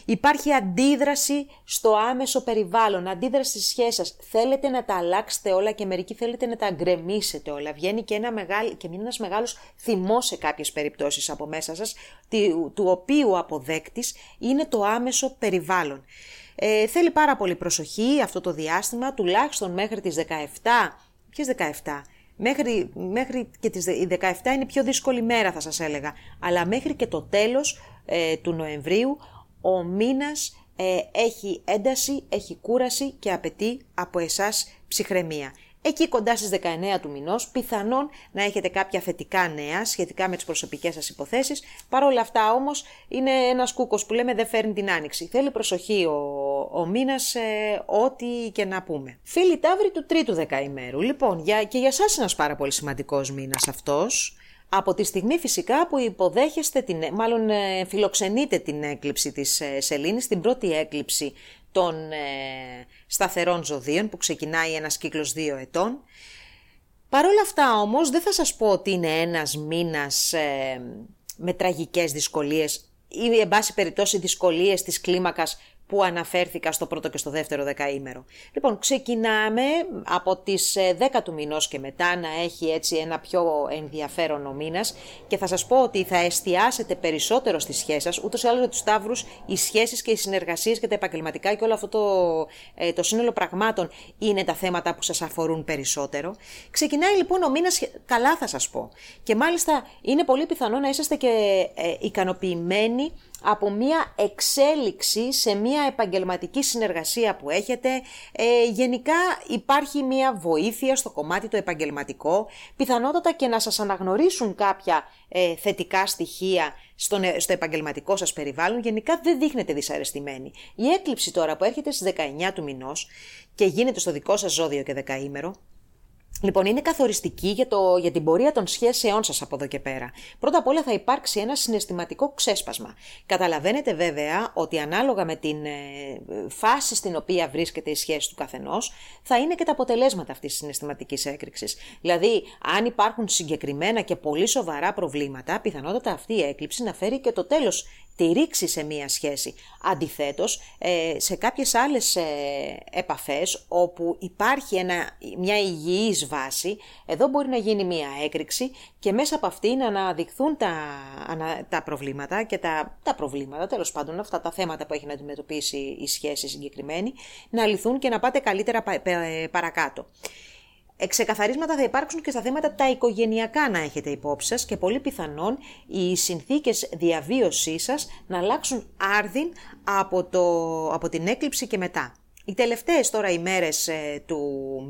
Υπάρχει αντίδραση στο άμεσο περιβάλλον, αντίδραση στις σχέσεις σας. Θέλετε να τα αλλάξετε όλα και μερικοί θέλετε να τα γκρεμίσετε όλα. Βγαίνει και, ένα μεγάλο, και ένας μεγάλος θυμός σε κάποιες περιπτώσεις από μέσα σας, του οποίου αποδέκτης είναι το άμεσο περιβάλλον. Ε, θέλει πάρα πολύ προσοχή αυτό το διάστημα, τουλάχιστον μέχρι τις 17, ποιες 17, Μέχρι, μέχρι και τις 17 είναι πιο δύσκολη μέρα θα σας έλεγα, αλλά μέχρι και το τέλος ε, του Νοεμβρίου ο μήνας ε, έχει ένταση, έχει κούραση και απαιτεί από εσάς ψυχραιμία. Εκεί κοντά στις 19 του μηνός πιθανόν να έχετε κάποια θετικά νέα σχετικά με τις προσωπικές σας υποθέσεις. Παρ' όλα αυτά όμως είναι ένας κούκος που λέμε δεν φέρνει την άνοιξη. Θέλει προσοχή ο, ο μήνας ε, ό,τι και να πούμε. Φίλοι Ταύροι του τρίτου δεκαημέρου. Λοιπόν για, και για σας είναι ένας πάρα πολύ σημαντικός μήνας αυτός. Από τη στιγμή φυσικά που υποδέχεστε, την, μάλλον ε, φιλοξενείτε την έκλειψη της ε, σελήνης, την πρώτη έκλειψη των ε, σταθερών ζωδίων που ξεκινάει ένας κύκλος δύο ετών. Παρ' όλα αυτά όμως δεν θα σας πω ότι είναι ένας μήνας με τραγικές δυσκολίες ή εν πάση περιπτώσει δυσκολίες της κλίμακας που αναφέρθηκα στο πρώτο και στο δεύτερο δεκαήμερο. Λοιπόν, ξεκινάμε από τις 10 ε, του μηνός και μετά να έχει έτσι ένα πιο ενδιαφέρον ο μήνας και θα σας πω ότι θα εστιάσετε περισσότερο στις σχέσεις σας, ούτως ή άλλως με τους Σταύρους οι σχέσεις και οι συνεργασίες και τα επαγγελματικά και όλο αυτό το, ε, το σύνολο πραγμάτων είναι τα θέματα που σας αφορούν περισσότερο. Ξεκινάει λοιπόν ο μήνας καλά θα σας πω και μάλιστα είναι πολύ πιθανό να είσαστε και ε, ικανοποιημένοι από μια εξέλιξη σε μια επαγγελματική συνεργασία που έχετε. Ε, γενικά υπάρχει μια βοήθεια στο κομμάτι το επαγγελματικό, πιθανότατα και να σας αναγνωρίσουν κάποια ε, θετικά στοιχεία στο, στο επαγγελματικό σας περιβάλλον, γενικά δεν δείχνετε δυσαρεστημένοι. Η έκλειψη τώρα που έρχεται στις 19 του μηνός και γίνεται στο δικό σας ζώδιο και δεκαήμερο, Λοιπόν, είναι καθοριστική για, το, για την πορεία των σχέσεών σας από εδώ και πέρα. Πρώτα απ' όλα θα υπάρξει ένα συναισθηματικό ξέσπασμα. Καταλαβαίνετε βέβαια ότι ανάλογα με την ε, φάση στην οποία βρίσκεται η σχέση του καθενός, θα είναι και τα αποτελέσματα αυτής της συναισθηματικής έκρηξης. Δηλαδή, αν υπάρχουν συγκεκριμένα και πολύ σοβαρά προβλήματα, πιθανότατα αυτή η έκλειψη να φέρει και το τέλος τη ρήξη σε μία σχέση. Αντιθέτως, ε, σε κάποιες άλλες ε, επαφές όπου υπάρχει ένα, μια υγιής βάση, εδώ μπορεί να γίνει μία έκρηξη και μέσα από αυτή να αναδειχθούν τα, τα προβλήματα και τα, τα προβλήματα, τέλος πάντων αυτά τα θέματα που έχει να αντιμετωπίσει η σχέση συγκεκριμένη, να λυθούν και να πάτε καλύτερα παρακάτω. Εξεκαθαρίσματα θα υπάρξουν και στα θέματα τα οικογενειακά να έχετε υπόψη σας και πολύ πιθανόν οι συνθήκες διαβίωσής σας να αλλάξουν άρδιν από, το, από την έκλειψη και μετά. Οι τελευταίες τώρα ημέρες ε, του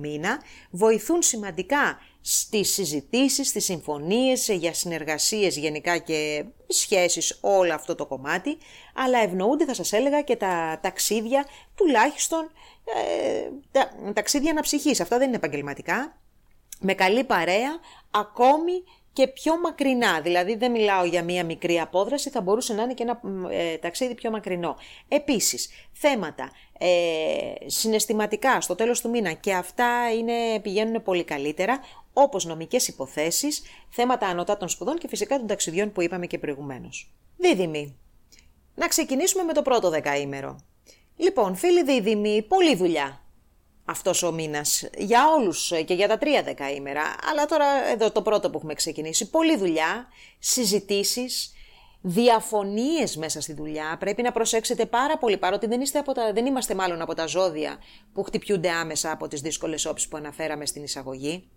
μήνα βοηθούν σημαντικά στις συζητήσεις, στις συμφωνίες, για συνεργασίες γενικά και σχέσεις όλο αυτό το κομμάτι, αλλά ευνοούνται θα σας έλεγα και τα ταξίδια τουλάχιστον ε, τα, ταξίδια αναψυχής, αυτά δεν είναι επαγγελματικά, με καλή παρέα, ακόμη και πιο μακρινά. Δηλαδή δεν μιλάω για μία μικρή απόδραση, θα μπορούσε να είναι και ένα ε, ταξίδι πιο μακρινό. Επίσης, θέματα ε, συναισθηματικά στο τέλος του μήνα και αυτά είναι, πηγαίνουν πολύ καλύτερα, όπως νομικές υποθέσεις, θέματα ανωτά σπουδών και φυσικά των ταξιδιών που είπαμε και προηγουμένως. Δίδυμη. Να ξεκινήσουμε με το πρώτο δεκαήμερο. Λοιπόν, φίλοι δίδυμοι, πολλή δουλειά αυτός ο μήνας για όλους και για τα τρία δεκαήμερα. Αλλά τώρα εδώ το πρώτο που έχουμε ξεκινήσει. Πολλή δουλειά, συζητήσεις, διαφωνίες μέσα στη δουλειά. Πρέπει να προσέξετε πάρα πολύ, παρότι δεν, είστε από τα, δεν είμαστε μάλλον από τα ζώδια που χτυπιούνται άμεσα από τις δύσκολες όψεις που αναφέραμε στην εισαγωγή.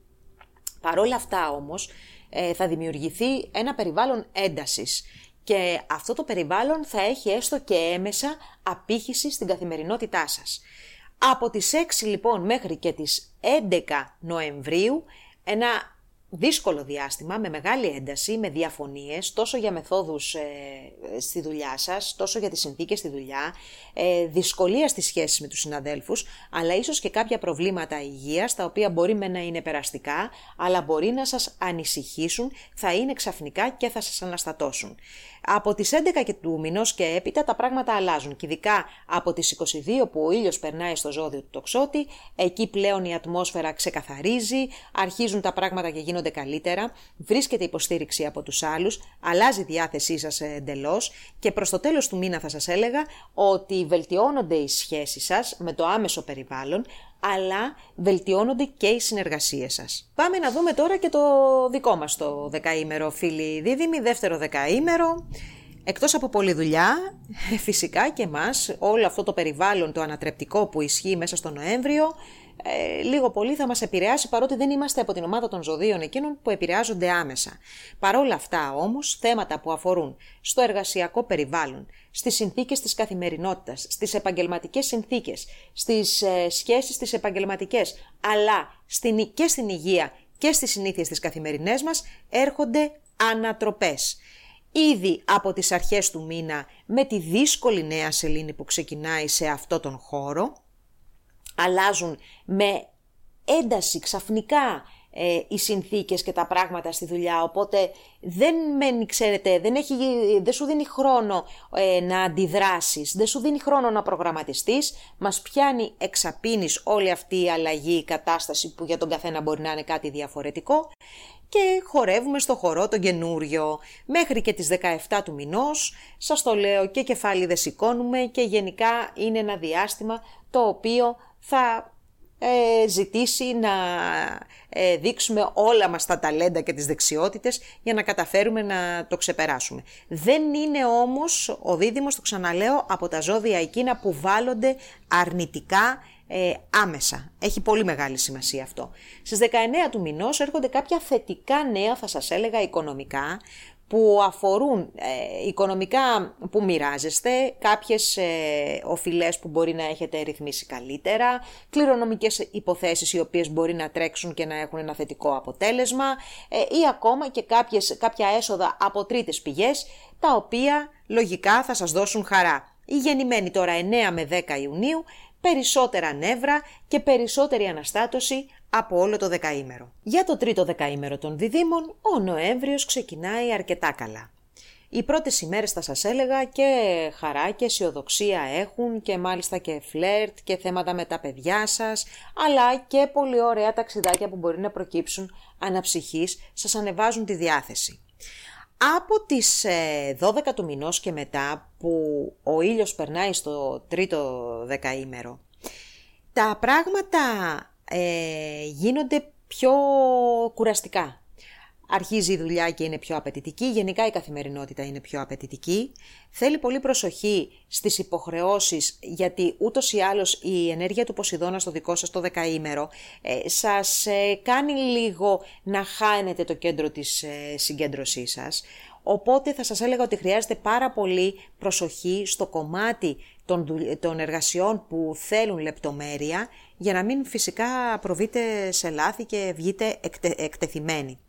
Παρόλα αυτά όμως ε, θα δημιουργηθεί ένα περιβάλλον έντασης και αυτό το περιβάλλον θα έχει έστω και έμεσα απήχηση στην καθημερινότητά σας. Από τις 6 λοιπόν μέχρι και τις 11 Νοεμβρίου ένα δύσκολο διάστημα, με μεγάλη ένταση, με διαφωνίες, τόσο για μεθόδους ε, στη δουλειά σας, τόσο για τις συνθήκες στη δουλειά, ε, δυσκολία στις σχέσεις με τους συναδέλφους, αλλά ίσως και κάποια προβλήματα υγείας, τα οποία μπορεί με να είναι περαστικά, αλλά μπορεί να σας ανησυχήσουν, θα είναι ξαφνικά και θα σας αναστατώσουν. Από τις 11 και του μηνός και έπειτα τα πράγματα αλλάζουν και ειδικά από τις 22 που ο ήλιος περνάει στο ζώδιο του τοξότη, εκεί πλέον η ατμόσφαιρα ξεκαθαρίζει, αρχίζουν τα πράγματα και γίνονται καλύτερα, βρίσκεται υποστήριξη από τους άλλους, αλλάζει η διάθεσή σας εντελώς και προς το τέλος του μήνα θα σας έλεγα ότι βελτιώνονται οι σχέσεις σας με το άμεσο περιβάλλον, αλλά βελτιώνονται και οι συνεργασίες σας. Πάμε να δούμε τώρα και το δικό μας το δεκαήμερο, φίλοι δίδυμοι, δεύτερο δεκαήμερο. Εκτός από πολλή δουλειά, φυσικά και μας, όλο αυτό το περιβάλλον, το ανατρεπτικό που ισχύει μέσα στο Νοέμβριο, ε, λίγο πολύ θα μας επηρεάσει παρότι δεν είμαστε από την ομάδα των ζωδίων εκείνων που επηρεάζονται άμεσα. Παρόλα αυτά όμως, θέματα που αφορούν στο εργασιακό περιβάλλον, στις συνθήκες της καθημερινότητας, στις επαγγελματικές συνθήκες, στις ε, σχέσεις τις επαγγελματικές, αλλά στην, και στην υγεία και στις συνήθειες της καθημερινές μας, έρχονται ανατροπές. Ήδη από τις αρχές του μήνα, με τη δύσκολη νέα σελήνη που ξεκινάει σε αυτό τον χώρο, αλλάζουν με ένταση ξαφνικά ε, οι συνθήκες και τα πράγματα στη δουλειά, οπότε δεν μένει, ξέρετε, δεν, έχει, δεν σου δίνει χρόνο ε, να αντιδράσεις, δεν σου δίνει χρόνο να προγραμματιστείς, μας πιάνει εξαπίνεις όλη αυτή η αλλαγή, η κατάσταση που για τον καθένα μπορεί να είναι κάτι διαφορετικό. Και χορεύουμε στο χορό τον καινούριο. Μέχρι και τις 17 του μηνός, σας το λέω και κεφάλι δεν σηκώνουμε και γενικά είναι ένα διάστημα το οποίο θα ε, ζητήσει να ε, δείξουμε όλα μας τα ταλέντα και τις δεξιότητες για να καταφέρουμε να το ξεπεράσουμε. Δεν είναι όμως ο δίδυμος, το ξαναλέω, από τα ζώδια εκείνα που βάλλονται αρνητικά ε, άμεσα. Έχει πολύ μεγάλη σημασία αυτό. Στις 19 του μηνός έρχονται κάποια θετικά νέα, θα σας έλεγα, οικονομικά, που αφορούν ε, οικονομικά που μοιράζεστε, κάποιες ε, οφειλές που μπορεί να έχετε ρυθμίσει καλύτερα, κληρονομικές υποθέσεις οι οποίες μπορεί να τρέξουν και να έχουν ένα θετικό αποτέλεσμα ε, ή ακόμα και κάποιες, κάποια έσοδα από τρίτες πηγές, τα οποία λογικά θα σας δώσουν χαρά. Η γεννημένη τώρα 9 με 10 Ιουνίου, περισσότερα νεύρα και περισσότερη αναστάτωση από όλο το δεκαήμερο. Για το τρίτο δεκαήμερο των διδήμων, ο Νοέμβριος ξεκινάει αρκετά καλά. Οι πρώτες ημέρες θα σας έλεγα και χαρά και αισιοδοξία έχουν και μάλιστα και φλερτ και θέματα με τα παιδιά σας, αλλά και πολύ ωραία ταξιδάκια που μπορεί να προκύψουν αναψυχής, σας ανεβάζουν τη διάθεση. Από τις 12 ε, του μηνός και μετά που ο ήλιος περνάει στο τρίτο δεκαήμερο, τα πράγματα ε, γίνονται πιο κουραστικά. Αρχίζει η δουλειά και είναι πιο απαιτητική, γενικά η καθημερινότητα είναι πιο απαιτητική. Θέλει πολύ προσοχή στις υποχρεώσεις, γιατί ούτως ή άλλως η ενέργεια του Ποσειδώνα στο δικό σας το δεκαήμερο ε, σας ε, κάνει λίγο να χάνετε το κέντρο της ε, συγκέντρωσής σας. Οπότε θα σας έλεγα ότι χρειάζεται πάρα πολύ προσοχή στο κομμάτι των, εργασιών που θέλουν λεπτομέρεια για να μην φυσικά προβείτε σε λάθη και βγείτε εκτε, εκτεθειμένοι.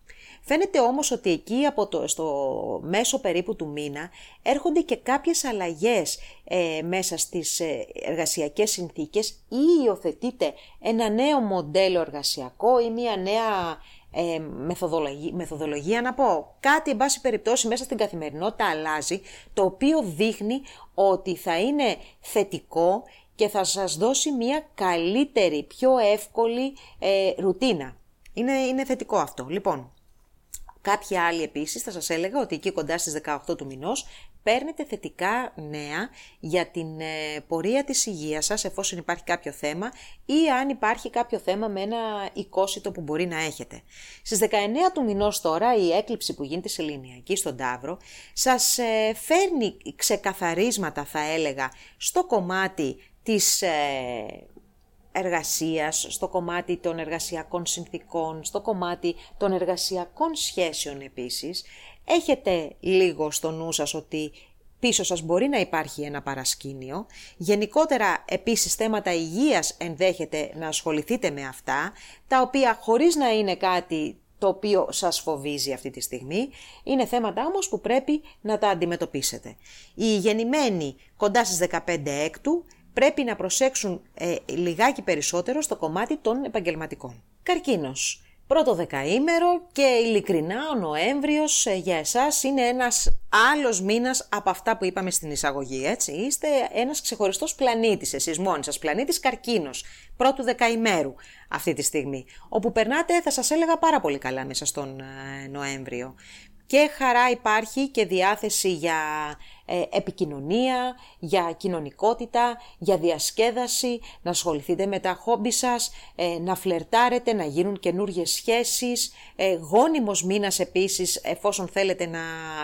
Φαίνεται όμως ότι εκεί από το, στο μέσο περίπου του μήνα έρχονται και κάποιες αλλαγές ε, μέσα στις ε, εργασιακές συνθήκες ή υιοθετείτε ένα νέο μοντέλο εργασιακό ή μια νέα ε, μεθοδολογία, μεθοδολογία να πω. Κάτι, εν πάση περιπτώσει, μέσα στην καθημερινότητα αλλάζει, το οποίο δείχνει ότι θα είναι θετικό και θα σας δώσει μια καλύτερη, πιο εύκολη ε, ρουτίνα. Είναι, είναι θετικό αυτό. Λοιπόν, Κάποιοι άλλοι επίσης θα σας έλεγα ότι εκεί κοντά στις 18 του μηνός παίρνετε θετικά νέα για την ε, πορεία της υγείας σας εφόσον υπάρχει κάποιο θέμα ή αν υπάρχει κάποιο θέμα με ένα οικόσιτο που μπορεί να έχετε. Στις 19 του μηνός τώρα η έκλειψη που γίνεται σε εκεί στον Ταύρο σας ε, φέρνει ξεκαθαρίσματα θα έλεγα στο κομμάτι της ε, εργασίας, στο κομμάτι των εργασιακών συνθήκων, στο κομμάτι των εργασιακών σχέσεων επίσης, έχετε λίγο στο νου σας ότι πίσω σας μπορεί να υπάρχει ένα παρασκήνιο. Γενικότερα επίσης θέματα υγείας ενδέχεται να ασχοληθείτε με αυτά, τα οποία χωρίς να είναι κάτι το οποίο σας φοβίζει αυτή τη στιγμή. Είναι θέματα όμως που πρέπει να τα αντιμετωπίσετε. Οι γεννημένοι κοντά στις 15 έκτου πρέπει να προσέξουν ε, λιγάκι περισσότερο στο κομμάτι των επαγγελματικών. Καρκίνος. Πρώτο δεκαήμερο και ειλικρινά ο Νοέμβριος ε, για εσάς είναι ένας άλλος μήνας από αυτά που είπαμε στην εισαγωγή, έτσι. Είστε ένας ξεχωριστός πλανήτης εσείς μόνοι σας, πλανήτης καρκίνος, πρώτου δεκαημέρου αυτή τη στιγμή, όπου περνάτε θα σας έλεγα πάρα πολύ καλά μέσα στον ε, Νοέμβριο. Και χαρά υπάρχει και διάθεση για ε, επικοινωνία, για κοινωνικότητα, για διασκέδαση, να ασχοληθείτε με τα χόμπι σας, ε, να φλερτάρετε, να γίνουν καινούργιες σχέσεις, ε, γόνιμος μήνας επίσης εφόσον θέλετε να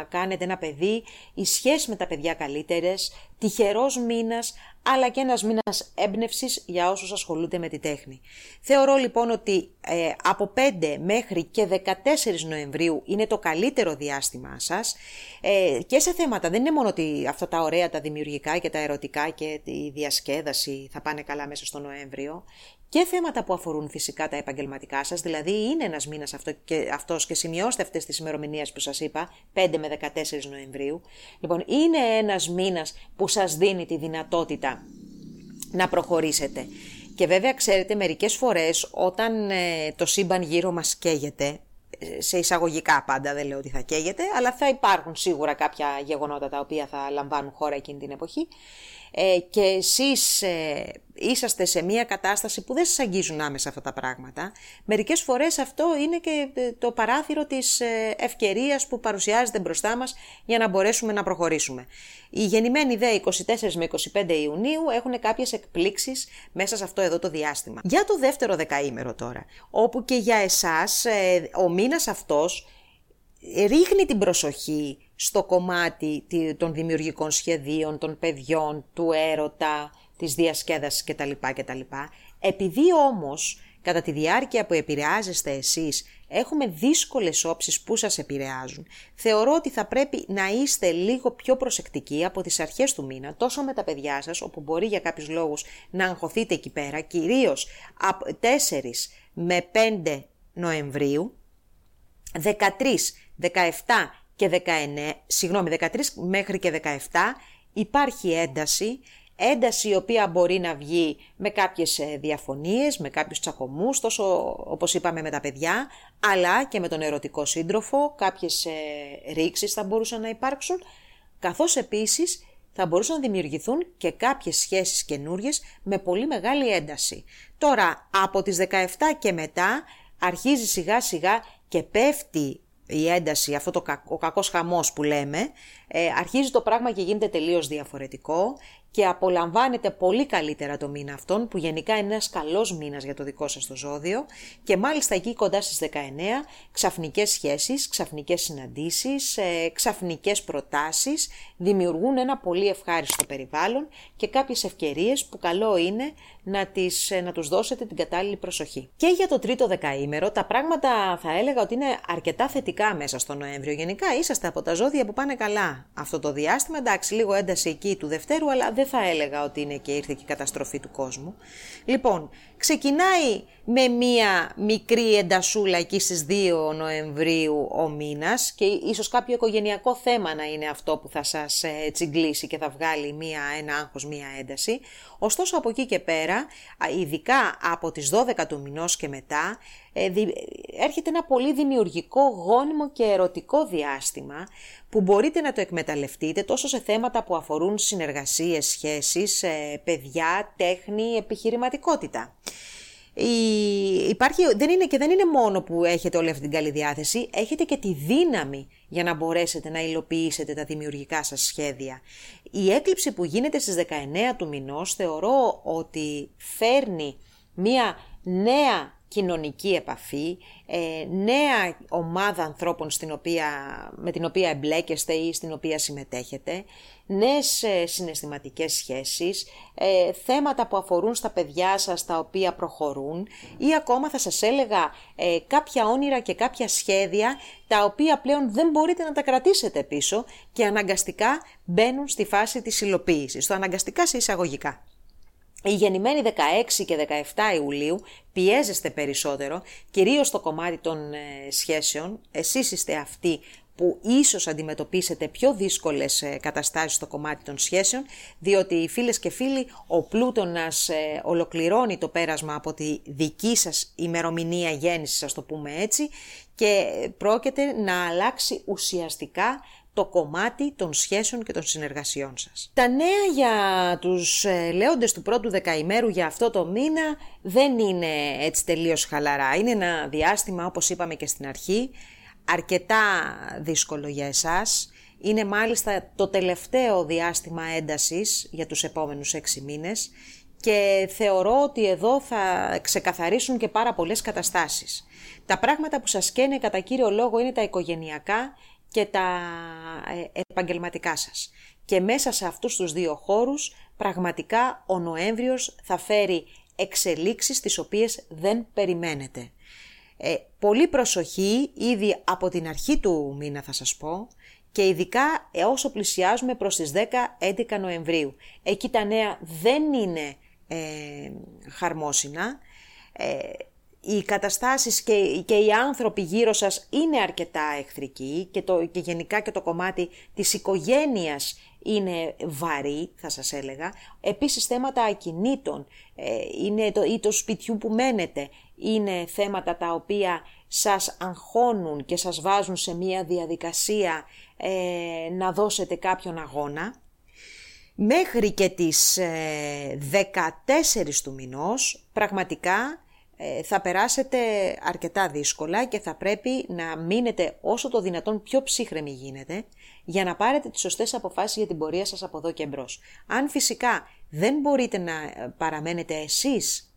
κάνετε ένα παιδί, οι σχέσεις με τα παιδιά καλύτερες, τυχερός μήνας, αλλά και ένας μήνας έμπνευσης για όσους ασχολούνται με τη τέχνη. Θεωρώ λοιπόν ότι ε, από 5 μέχρι και 14 Νοεμβρίου είναι το καλύτερο διάστημά σας ε, και σε θέματα, δεν είναι μόνο ότι αυτά τα ωραία, τα δημιουργικά και τα ερωτικά και τη διασκέδαση θα πάνε καλά μέσα στο Νοέμβριο και θέματα που αφορούν φυσικά τα επαγγελματικά σας, δηλαδή είναι ένας μήνας αυτό και, αυτός και σημειώστε αυτές τις ημερομηνίες που σας είπα, 5 με 14 Νοεμβρίου. Λοιπόν, είναι ένας μήνας που σας δίνει τη δυνατότητα να προχωρήσετε. Και βέβαια ξέρετε μερικές φορές όταν ε, το σύμπαν γύρω μας καίγεται, ε, σε εισαγωγικά πάντα δεν λέω ότι θα καίγεται, αλλά θα υπάρχουν σίγουρα κάποια γεγονότα τα οποία θα λαμβάνουν χώρα εκείνη την εποχή ε, και εσείς ε, είσαστε σε μια κατάσταση που δεν σας αγγίζουν άμεσα αυτά τα πράγματα, μερικές φορές αυτό είναι και ε, το παράθυρο της ε, ευκαιρίας που παρουσιάζεται μπροστά μας για να μπορέσουμε να προχωρήσουμε. Οι γεννημένοι δε 24 με 25 Ιουνίου έχουν κάποιες εκπλήξεις μέσα σε αυτό εδώ το διάστημα. Για το δεύτερο δεκαήμερο τώρα, όπου και για εσάς ο μήνας αυτός ρίχνει την προσοχή στο κομμάτι των δημιουργικών σχεδίων, των παιδιών, του έρωτα, της διασκέδασης κτλ. κτλ. Επειδή όμως κατά τη διάρκεια που επηρεάζεστε εσείς έχουμε δύσκολες όψεις που σας επηρεάζουν, θεωρώ ότι θα πρέπει να είστε λίγο πιο προσεκτικοί από τις αρχές του μήνα, τόσο με τα παιδιά σας, όπου μπορεί για κάποιους λόγους να αγχωθείτε εκεί πέρα, κυρίως από 4 με 5 Νοεμβρίου, 13, 17 και 19, συγγνώμη, 13 μέχρι και 17 υπάρχει ένταση, ένταση η οποία μπορεί να βγει με κάποιες ε, διαφωνίες, με κάποιους τσακωμούς, τόσο όπως είπαμε με τα παιδιά, αλλά και με τον ερωτικό σύντροφο, κάποιες ε, ρήξεις θα μπορούσαν να υπάρξουν, καθώς επίσης θα μπορούσαν να δημιουργηθούν και κάποιες σχέσεις καινούριε με πολύ μεγάλη ένταση. Τώρα, από τις 17 και μετά, αρχίζει σιγά σιγά και πέφτει η ένταση, αυτό το, ο κακός χαμός που λέμε, ε, αρχίζει το πράγμα και γίνεται τελείως διαφορετικό και απολαμβάνετε πολύ καλύτερα το μήνα αυτόν που γενικά είναι ένας καλός μήνας για το δικό σας το ζώδιο και μάλιστα εκεί κοντά στις 19 ξαφνικές σχέσεις, ξαφνικές συναντήσεις, ε, ξαφνικές προτάσεις δημιουργούν ένα πολύ ευχάριστο περιβάλλον και κάποιες ευκαιρίες που καλό είναι να, τις, ε, να τους δώσετε την κατάλληλη προσοχή. Και για το τρίτο δεκαήμερο τα πράγματα θα έλεγα ότι είναι αρκετά θετικά μέσα στο Νοέμβριο. Γενικά είσαστε από τα ζώδια που πάνε καλά αυτό το διάστημα. Εντάξει, λίγο ένταση εκεί του Δευτέρου, αλλά δεν θα έλεγα ότι είναι και ήρθε και η καταστροφή του κόσμου. Λοιπόν, ξεκινάει με μία μικρή εντασούλα εκεί στις 2 Νοεμβρίου ο μήνας και ίσως κάποιο οικογενειακό θέμα να είναι αυτό που θα σας ε, τσιγκλίσει και θα βγάλει μία, ένα άγχος, μία ένταση. Ωστόσο από εκεί και πέρα, ειδικά από τις 12 του μηνός και μετά, ε, έρχεται ένα πολύ δημιουργικό, γόνιμο και ερωτικό διάστημα που μπορείτε να το εκμεταλλευτείτε τόσο σε θέματα που αφορούν συνεργασίες, σχέσεις, ε, παιδιά, τέχνη, επιχειρηματικότητα. Υπάρχει, δεν είναι και δεν είναι μόνο που έχετε όλη αυτή την καλή διάθεση, έχετε και τη δύναμη για να μπορέσετε να υλοποιήσετε τα δημιουργικά σας σχέδια. Η έκλειψη που γίνεται στις 19 του μηνός θεωρώ ότι φέρνει μία νέα κοινωνική επαφή, ε, νέα ομάδα ανθρώπων στην οποία, με την οποία εμπλέκεστε ή στην οποία συμμετέχετε, νέες ε, συναισθηματικές σχέσεις, ε, θέματα που αφορούν στα παιδιά σας τα οποία προχωρούν ή ακόμα θα σας έλεγα ε, κάποια όνειρα και κάποια σχέδια τα οποία πλέον δεν μπορείτε να τα κρατήσετε πίσω και αναγκαστικά μπαίνουν στη φάση της υλοποίησης, το αναγκαστικά σε εισαγωγικά. Οι γεννημένοι 16 και 17 Ιουλίου πιέζεστε περισσότερο, κυρίως στο κομμάτι των ε, σχέσεων. Εσείς είστε αυτοί που ίσως αντιμετωπίσετε πιο δύσκολες ε, καταστάσεις στο κομμάτι των σχέσεων, διότι οι φίλες και φίλοι, ο πλούτονας ε, ολοκληρώνει το πέρασμα από τη δική σας ημερομηνία γέννησης, ας το πούμε έτσι, και πρόκειται να αλλάξει ουσιαστικά το κομμάτι των σχέσεων και των συνεργασιών σας. Τα νέα για τους ε, λέοντες του πρώτου δεκαημέρου για αυτό το μήνα δεν είναι έτσι τελείως χαλαρά. Είναι ένα διάστημα, όπως είπαμε και στην αρχή, αρκετά δύσκολο για εσάς. Είναι μάλιστα το τελευταίο διάστημα έντασης για τους επόμενους έξι μήνες και θεωρώ ότι εδώ θα ξεκαθαρίσουν και πάρα πολλές καταστάσεις. Τα πράγματα που σας καίνε κατά κύριο λόγο είναι τα οικογενειακά και τα ε, επαγγελματικά σας. Και μέσα σε αυτούς τους δύο χώρους πραγματικά ο Νοέμβριος θα φέρει εξελίξεις τις οποίες δεν περιμένετε. Ε, πολύ προσοχή ήδη από την αρχή του μήνα θα σας πω και ειδικά όσο πλησιάζουμε προς τις 10-11 Νοεμβρίου. Εκεί τα νέα δεν είναι ε, χαρμόσυνα. Ε, οι καταστάσεις και, και οι άνθρωποι γύρω σας είναι αρκετά εχθρικοί και, το, και γενικά και το κομμάτι της οικογένειας είναι βαρύ, θα σας έλεγα. Επίσης θέματα ακινήτων ε, είναι το, ή το σπιτιού που μένετε είναι θέματα τα οποία σας αγχώνουν και σας βάζουν σε μια διαδικασία ε, να δώσετε κάποιον αγώνα. Μέχρι και τις 14 του μηνός πραγματικά ε, θα περάσετε αρκετά δύσκολα και θα πρέπει να μείνετε όσο το δυνατόν πιο ψύχρεμοι γίνεται για να πάρετε τις σωστές αποφάσεις για την πορεία σας από εδώ και μπρος. Αν φυσικά δεν μπορείτε να παραμένετε εσείς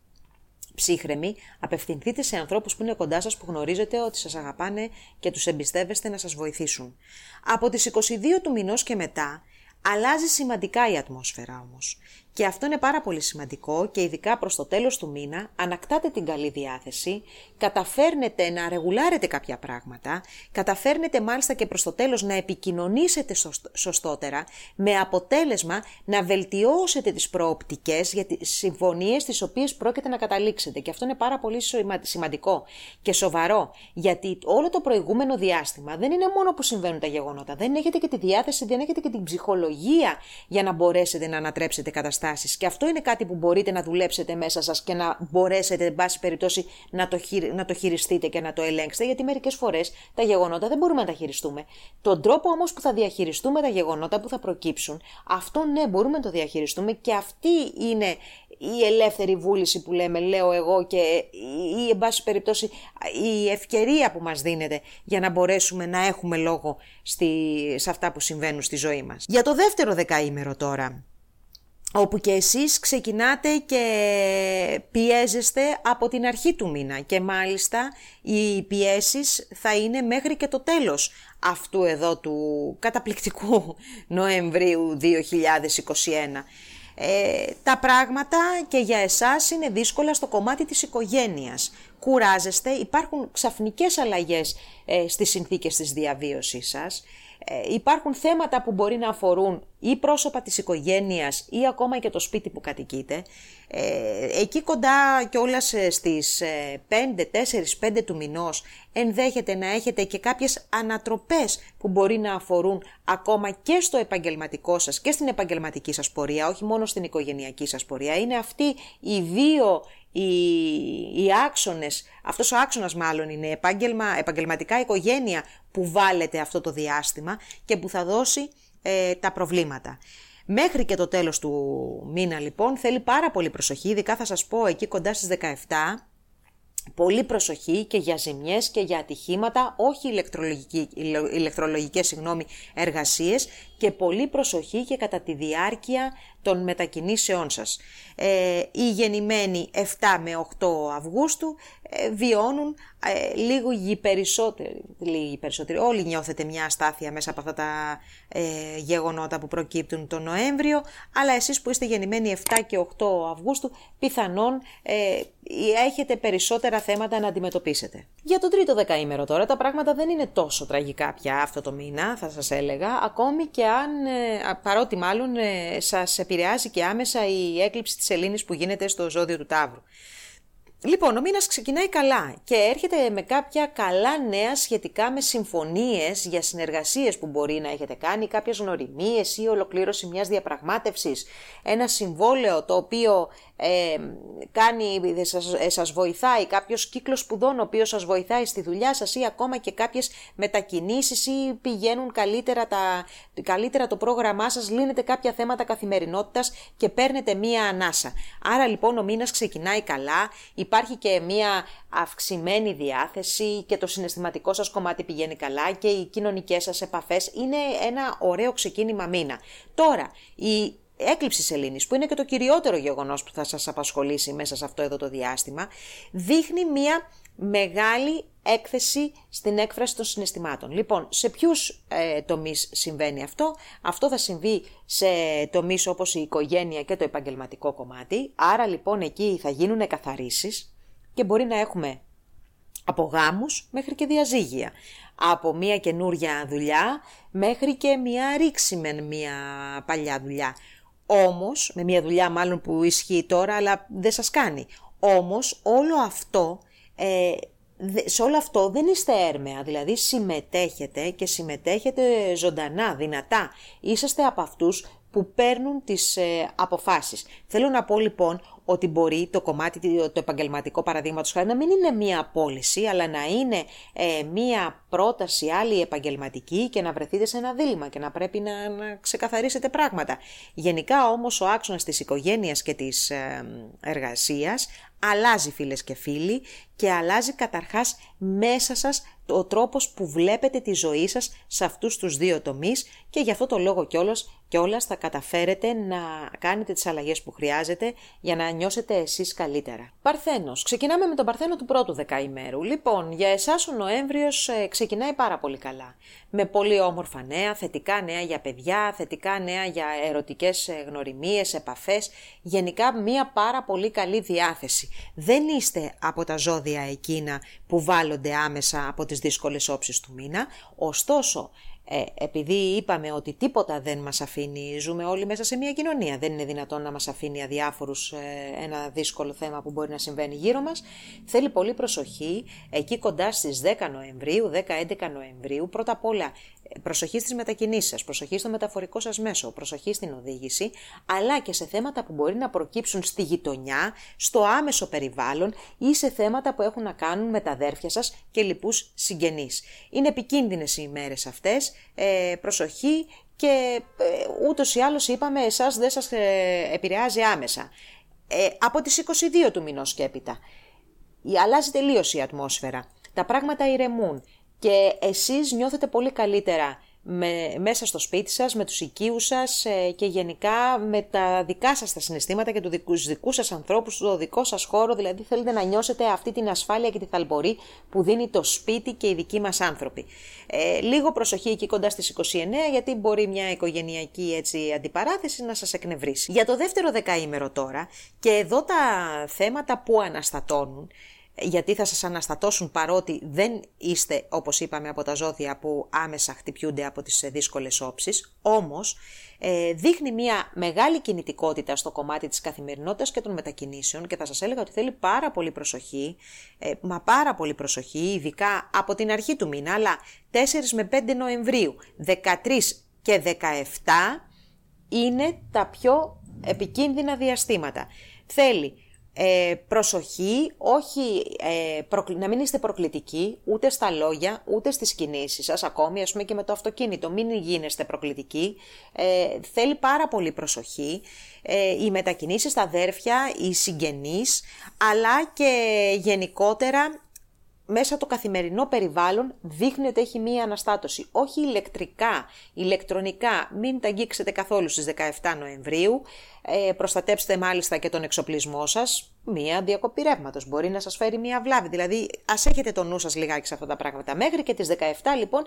ψύχρεμοι, απευθυνθείτε σε ανθρώπους που είναι κοντά σας που γνωρίζετε ότι σας αγαπάνε και τους εμπιστεύεστε να σας βοηθήσουν. Από τις 22 του μηνός και μετά αλλάζει σημαντικά η ατμόσφαιρα όμως. Και αυτό είναι πάρα πολύ σημαντικό και ειδικά προς το τέλος του μήνα ανακτάτε την καλή διάθεση, καταφέρνετε να ρεγουλάρετε κάποια πράγματα, καταφέρνετε μάλιστα και προς το τέλος να επικοινωνήσετε σωστότερα, με αποτέλεσμα να βελτιώσετε τις προοπτικές για τις συμφωνίες τις οποίες πρόκειται να καταλήξετε. Και αυτό είναι πάρα πολύ σημαντικό και σοβαρό, γιατί όλο το προηγούμενο διάστημα δεν είναι μόνο που συμβαίνουν τα γεγονότα, δεν έχετε και τη διάθεση, δεν έχετε και την ψυχολογία για να μπορέσετε να ανατρέψετε καταστάσεις και αυτό είναι κάτι που μπορείτε να δουλέψετε μέσα σας και να μπορέσετε, εν πάση περιπτώσει, να το, να το χειριστείτε και να το ελέγξετε, γιατί μερικές φορές τα γεγονότα δεν μπορούμε να τα χειριστούμε. Τον τρόπο όμως που θα διαχειριστούμε τα γεγονότα που θα προκύψουν, αυτό ναι, μπορούμε να το διαχειριστούμε και αυτή είναι η ελεύθερη βούληση που λέμε, λέω εγώ και η, εν πάση περιπτώσει, η ευκαιρία που μας δίνεται για να μπορέσουμε να έχουμε λόγο στη, σε αυτά που συμβαίνουν στη ζωή μας. Για το δεύτερο δεκαήμερο τώρα, όπου και εσείς ξεκινάτε και πιέζεστε από την αρχή του μήνα και μάλιστα οι πιέσεις θα είναι μέχρι και το τέλος αυτού εδώ του καταπληκτικού Νοεμβρίου 2021. Ε, τα πράγματα και για εσάς είναι δύσκολα στο κομμάτι της οικογένειας. Κουράζεστε, υπάρχουν ξαφνικές αλλαγές ε, στις συνθήκες της διαβίωσής σας. Ε, υπάρχουν θέματα που μπορεί να αφορούν ή πρόσωπα της οικογένειας ή ακόμα και το σπίτι που κατοικείτε. Ε, εκεί κοντά και όλα στις 5, 4, 5 του μηνός ενδέχεται να έχετε και κάποιες ανατροπές που μπορεί να αφορούν ακόμα και στο επαγγελματικό σας και στην επαγγελματική σας πορεία, όχι μόνο στην οικογενειακή σας πορεία. Είναι αυτοί οι δύο οι, οι άξονες, αυτός ο άξονας μάλλον είναι επάγγελμα, επαγγελματικά οικογένεια που βάλετε αυτό το διάστημα και που θα δώσει ε, τα προβλήματα. Μέχρι και το τέλος του μήνα λοιπόν θέλει πάρα πολύ προσοχή, ειδικά θα σας πω εκεί κοντά στις 17, πολύ προσοχή και για ζημιές και για ατυχήματα, όχι ηλεκτρολογικές συγγνώμη, εργασίες και πολύ προσοχή και κατά τη διάρκεια των μετακινήσεών σας. Ε, οι γεννημένοι 7 με 8 Αυγούστου ε, βιώνουν ε, λίγο οι περισσότεροι, λίγοι περισσότεροι, όλοι νιώθετε μια αστάθεια μέσα από αυτά τα ε, γεγονότα που προκύπτουν τον Νοέμβριο, αλλά εσείς που είστε γεννημένοι 7 και 8 Αυγούστου, πιθανόν ε, έχετε περισσότερα περίπλοκα θέματα να αντιμετωπίσετε. Για το τρίτο δεκαήμερο τώρα τα πράγματα δεν είναι τόσο τραγικά πια αυτό το μήνα, θα σας έλεγα, ακόμη και αν, ε, παρότι μάλλον ε, σας επηρεάζει και άμεσα η έκλειψη της Ελλήνης που γίνεται στο ζώδιο του Ταύρου. Λοιπόν, ο μήνας ξεκινάει καλά και έρχεται με κάποια καλά νέα σχετικά με συμφωνίες για συνεργασίες που μπορεί να έχετε κάνει, κάποιες γνωριμίες ή ολοκλήρωση μιας διαπραγμάτευσης, ένα συμβόλαιο το οποίο ε, κάνει, σας, ε, σας βοηθάει, κάποιος κύκλος σπουδών ο οποίος σας βοηθάει στη δουλειά σας ή ακόμα και κάποιες μετακινήσεις ή πηγαίνουν καλύτερα, τα, καλύτερα το πρόγραμμά σας, λύνετε κάποια θέματα καθημερινότητας και παίρνετε μία ανάσα. Άρα λοιπόν ο μήνας ξεκινάει καλά, υπάρχει και μία αυξημένη διάθεση και το συναισθηματικό σας κομμάτι πηγαίνει καλά και οι κοινωνικές σας επαφές είναι ένα ωραίο ξεκίνημα μήνα. Τώρα, η έκλειψης σελήνης, που είναι και το κυριότερο γεγονός που θα σας απασχολήσει μέσα σε αυτό εδώ το διάστημα, δείχνει μία μεγάλη έκθεση στην έκφραση των συναισθημάτων. Λοιπόν, σε ποιους ε, τομείς συμβαίνει αυτό; Αυτό θα συμβεί σε τομείς όπως η οικογένεια και το επαγγελματικό κομμάτι. Άρα λοιπόν εκεί θα γίνουν καθαρίσεις και μπορεί να έχουμε από γάμους μέχρι και διαζύγια. Από μια καινούρια δουλειά μέχρι και μια ρήξη με μια παλιά δουλειά. Όμως, με μια δουλειά μάλλον που ισχύει τώρα αλλά δεν σας κάνει. Όμως όλο αυτό, ε, σε όλο αυτό δεν είστε έρμεα, δηλαδή συμμετέχετε και συμμετέχετε ζωντανά, δυνατά. Είσαστε από αυτούς που παίρνουν τις ε, αποφάσεις. Θέλω να πω λοιπόν ότι μπορεί το κομμάτι, το επαγγελματικό παραδείγματος χάρη να μην είναι μία πώληση, αλλά να είναι ε, μία πρόταση άλλη επαγγελματική και να βρεθείτε σε ένα δίλημα και να πρέπει να, να ξεκαθαρίσετε πράγματα. Γενικά όμως ο άξονας της οικογένειας και της ε, εργασίας αλλάζει φίλες και φίλοι και αλλάζει καταρχάς μέσα σας ο τρόπος που βλέπετε τη ζωή σας σε αυτούς τους δύο τομείς και γι' αυτό το λόγο κιόλας, κιόλας θα καταφέρετε να κάνετε τις αλλαγές που χρειάζεται για να νιώσετε εσείς καλύτερα. Παρθένος. Ξεκινάμε με τον Παρθένο του πρώτου δεκαημέρου. Λοιπόν, για εσάς ο Νοέμβριος ε, ξεκινάει πάρα πολύ καλά. Με πολύ όμορφα νέα, θετικά νέα για παιδιά, θετικά νέα για ερωτικές ε, γνωριμίες, επαφές. Γενικά μία πάρα πολύ καλή διάθεση. Δεν είστε από τα ζώδια εκείνα που βάλλονται άμεσα από τις δύσκολες όψεις του μήνα, ωστόσο ε, επειδή είπαμε ότι τίποτα δεν μας αφήνει, ζούμε όλοι μέσα σε μια κοινωνία, δεν είναι δυνατόν να μας αφήνει αδιάφορους ε, ένα δύσκολο θέμα που μπορεί να συμβαίνει γύρω μας, θέλει πολύ προσοχή. Εκεί κοντά στις 10 Νοεμβρίου, 10-11 Νοεμβρίου, πρώτα απ' όλα προσοχή στις μετακινήσεις σας, προσοχή στο μεταφορικό σας μέσο, προσοχή στην οδήγηση, αλλά και σε θέματα που μπορεί να προκύψουν στη γειτονιά, στο άμεσο περιβάλλον ή σε θέματα που έχουν να κάνουν με τα αδέρφια σας και λοιπούς συγγενείς. Είναι επικίνδυνες οι ημέρες αυτές, ε, προσοχή και ε, ούτως ή άλλως είπαμε εσάς δεν σας ε, επηρεάζει άμεσα. Ε, από τις 22 του μηνός και έπειτα. Αλλάζει τελείως η ατμόσφαιρα. Τα πράγματα ηρεμούν και εσείς νιώθετε πολύ καλύτερα με, μέσα στο σπίτι σας, με τους οικείους σας ε, και γενικά με τα δικά σας τα συναισθήματα και τους δικούς σας ανθρώπους, το δικό σας χώρο, δηλαδή θέλετε να νιώσετε αυτή την ασφάλεια και τη θαλπορή που δίνει το σπίτι και οι δικοί μας άνθρωποι. Ε, λίγο προσοχή εκεί κοντά στις 29 γιατί μπορεί μια οικογενειακή έτσι, αντιπαράθεση να σας εκνευρίσει. Για το δεύτερο δεκαήμερο τώρα και εδώ τα θέματα που αναστατώνουν γιατί θα σας αναστατώσουν παρότι δεν είστε, όπως είπαμε, από τα ζώδια που άμεσα χτυπιούνται από τις δύσκολες όψεις, όμως ε, δείχνει μια μεγάλη κινητικότητα στο κομμάτι της καθημερινότητας και των μετακινήσεων και θα σας έλεγα ότι θέλει πάρα πολύ προσοχή, ε, μα πάρα πολύ προσοχή, ειδικά από την αρχή του μήνα, αλλά 4 με 5 Νοεμβρίου, 13 και 17 είναι τα πιο επικίνδυνα διαστήματα. Θέλει ε, προσοχή, όχι, ε, να μην είστε προκλητικοί ούτε στα λόγια, ούτε στις κινήσεις σας, ακόμη ας πούμε και με το αυτοκίνητο, μην γίνεστε προκλητικοί, ε, θέλει πάρα πολύ προσοχή, ε, οι μετακινήσεις στα αδέρφια, οι συγγενείς, αλλά και γενικότερα μέσα το καθημερινό περιβάλλον δείχνει ότι έχει μία αναστάτωση. Όχι ηλεκτρικά, ηλεκτρονικά, μην τα αγγίξετε καθόλου στις 17 Νοεμβρίου. Ε, προστατέψτε μάλιστα και τον εξοπλισμό σας. Μία διακοπή ρεύματος μπορεί να σας φέρει μία βλάβη. Δηλαδή, ας έχετε το νου σας λιγάκι σε αυτά τα πράγματα. Μέχρι και τις 17 λοιπόν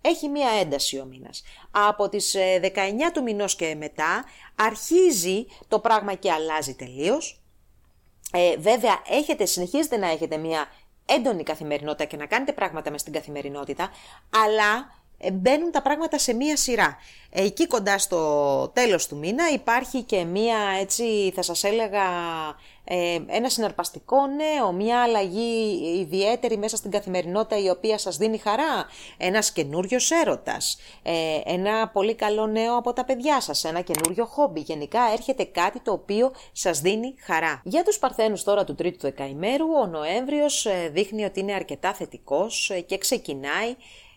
έχει μία ένταση ο μήνας. Από τις 19 ε, του μηνός και μετά αρχίζει το πράγμα και αλλάζει τελείως Ε, βέβαια, έχετε, συνεχίζετε να έχετε μια έντονη καθημερινότητα και να κάνετε πράγματα μες στην καθημερινότητα, αλλά ε, μπαίνουν τα πράγματα σε μία σειρά. Εκεί κοντά στο τέλος του μήνα υπάρχει και μία, έτσι θα σας έλεγα, ε, ένα συναρπαστικό νέο, μία αλλαγή ιδιαίτερη μέσα στην καθημερινότητα η οποία σας δίνει χαρά, ένας καινούριος έρωτας, ε, ένα πολύ καλό νέο από τα παιδιά σας, ένα καινούριο χόμπι. Γενικά έρχεται κάτι το οποίο σας δίνει χαρά. Για τους παρθένους τώρα του τρίτου δεκαημέρου, ο Νοέμβριος δείχνει ότι είναι αρκετά θετικός και ξεκινάει